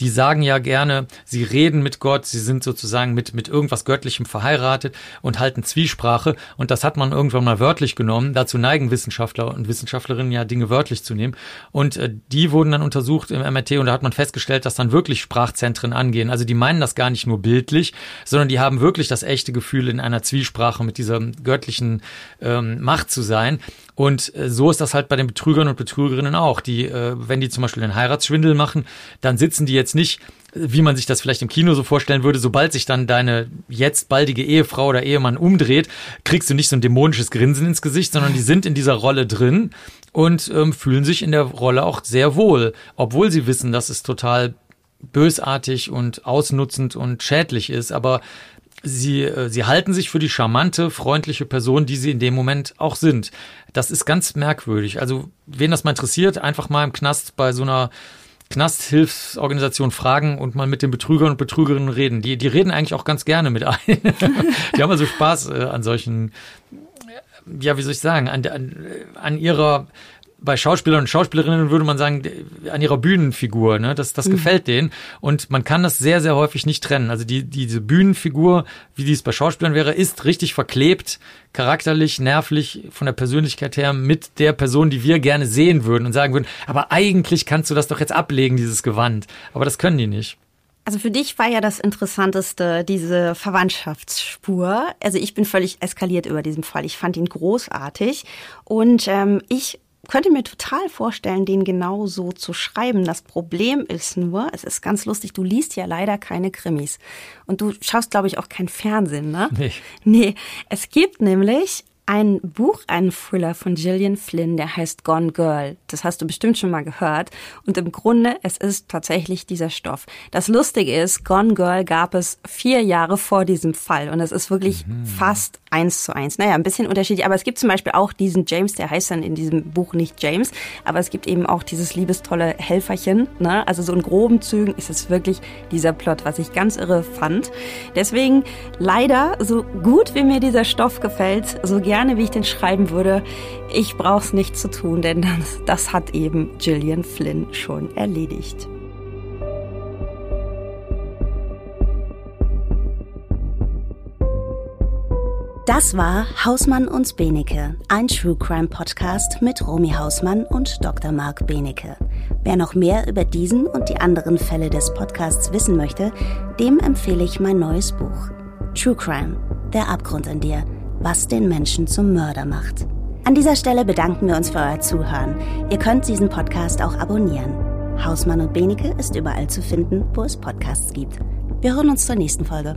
die sagen ja gerne, sie reden mit Gott, sie sind sozusagen mit, mit irgendwas Göttlichem verheiratet und halten Zwiesprache. Und das hat man irgendwann mal wörtlich genommen. Dazu neigen Wissenschaftler und Wissenschaftlerinnen ja, Dinge wörtlich zu nehmen. Und äh, die wurden dann untersucht im MRT und da hat man festgestellt, dass dann wirklich Sprachzentren angehen. Also die meinen das gar nicht nur bildlich, sondern die haben wirklich das echte Gefühl, in einer Zwiesprache mit dieser göttlichen ähm, Macht zu sein. Und äh, so ist das halt bei den Betrügern und Betrügerinnen auch. Die, äh, wenn die zum Beispiel einen Heiratsschwindel machen, dann sitzen die jetzt nicht, wie man sich das vielleicht im Kino so vorstellen würde, sobald sich dann deine jetzt baldige Ehefrau oder Ehemann umdreht, kriegst du nicht so ein dämonisches Grinsen ins Gesicht, sondern die sind in dieser Rolle drin und ähm, fühlen sich in der Rolle auch sehr wohl, obwohl sie wissen, dass es total bösartig und ausnutzend und schädlich ist. Aber sie, äh, sie halten sich für die charmante, freundliche Person, die sie in dem Moment auch sind. Das ist ganz merkwürdig. Also, wen das mal interessiert, einfach mal im Knast bei so einer Knasthilfsorganisation fragen und mal mit den Betrügern und Betrügerinnen reden. Die, die reden eigentlich auch ganz gerne mit ein. die haben also Spaß äh, an solchen, ja, wie soll ich sagen, an, an, an ihrer bei Schauspielern und Schauspielerinnen würde man sagen, an ihrer Bühnenfigur, ne? Das, das mhm. gefällt denen. Und man kann das sehr, sehr häufig nicht trennen. Also die, diese Bühnenfigur, wie die es bei Schauspielern wäre, ist richtig verklebt, charakterlich, nervlich, von der Persönlichkeit her mit der Person, die wir gerne sehen würden und sagen würden, aber eigentlich kannst du das doch jetzt ablegen, dieses Gewand. Aber das können die nicht. Also für dich war ja das Interessanteste diese Verwandtschaftsspur. Also ich bin völlig eskaliert über diesen Fall. Ich fand ihn großartig und ähm, ich könnte mir total vorstellen, den genau so zu schreiben. Das Problem ist nur, es ist ganz lustig, du liest ja leider keine Krimis. Und du schaust, glaube ich, auch kein Fernsehen, ne? Nee. Nee, es gibt nämlich ein Buch, einen Thriller von Gillian Flynn, der heißt Gone Girl. Das hast du bestimmt schon mal gehört. Und im Grunde, es ist tatsächlich dieser Stoff. Das Lustige ist, Gone Girl gab es vier Jahre vor diesem Fall. Und es ist wirklich mhm. fast eins zu eins. Naja, ein bisschen unterschiedlich. Aber es gibt zum Beispiel auch diesen James, der heißt dann in diesem Buch nicht James. Aber es gibt eben auch dieses liebestolle Helferchen. Ne? Also so in groben Zügen ist es wirklich dieser Plot, was ich ganz irre fand. Deswegen leider, so gut wie mir dieser Stoff gefällt, so gerne gerne, wie ich den schreiben würde. Ich brauche es nicht zu tun, denn das, das hat eben Gillian Flynn schon erledigt. Das war Hausmann und Benecke, ein True Crime Podcast mit Romy Hausmann und Dr. Marc Benecke. Wer noch mehr über diesen und die anderen Fälle des Podcasts wissen möchte, dem empfehle ich mein neues Buch True Crime, der Abgrund in dir was den Menschen zum Mörder macht. An dieser Stelle bedanken wir uns für euer Zuhören. Ihr könnt diesen Podcast auch abonnieren. Hausmann und Benecke ist überall zu finden, wo es Podcasts gibt. Wir hören uns zur nächsten Folge.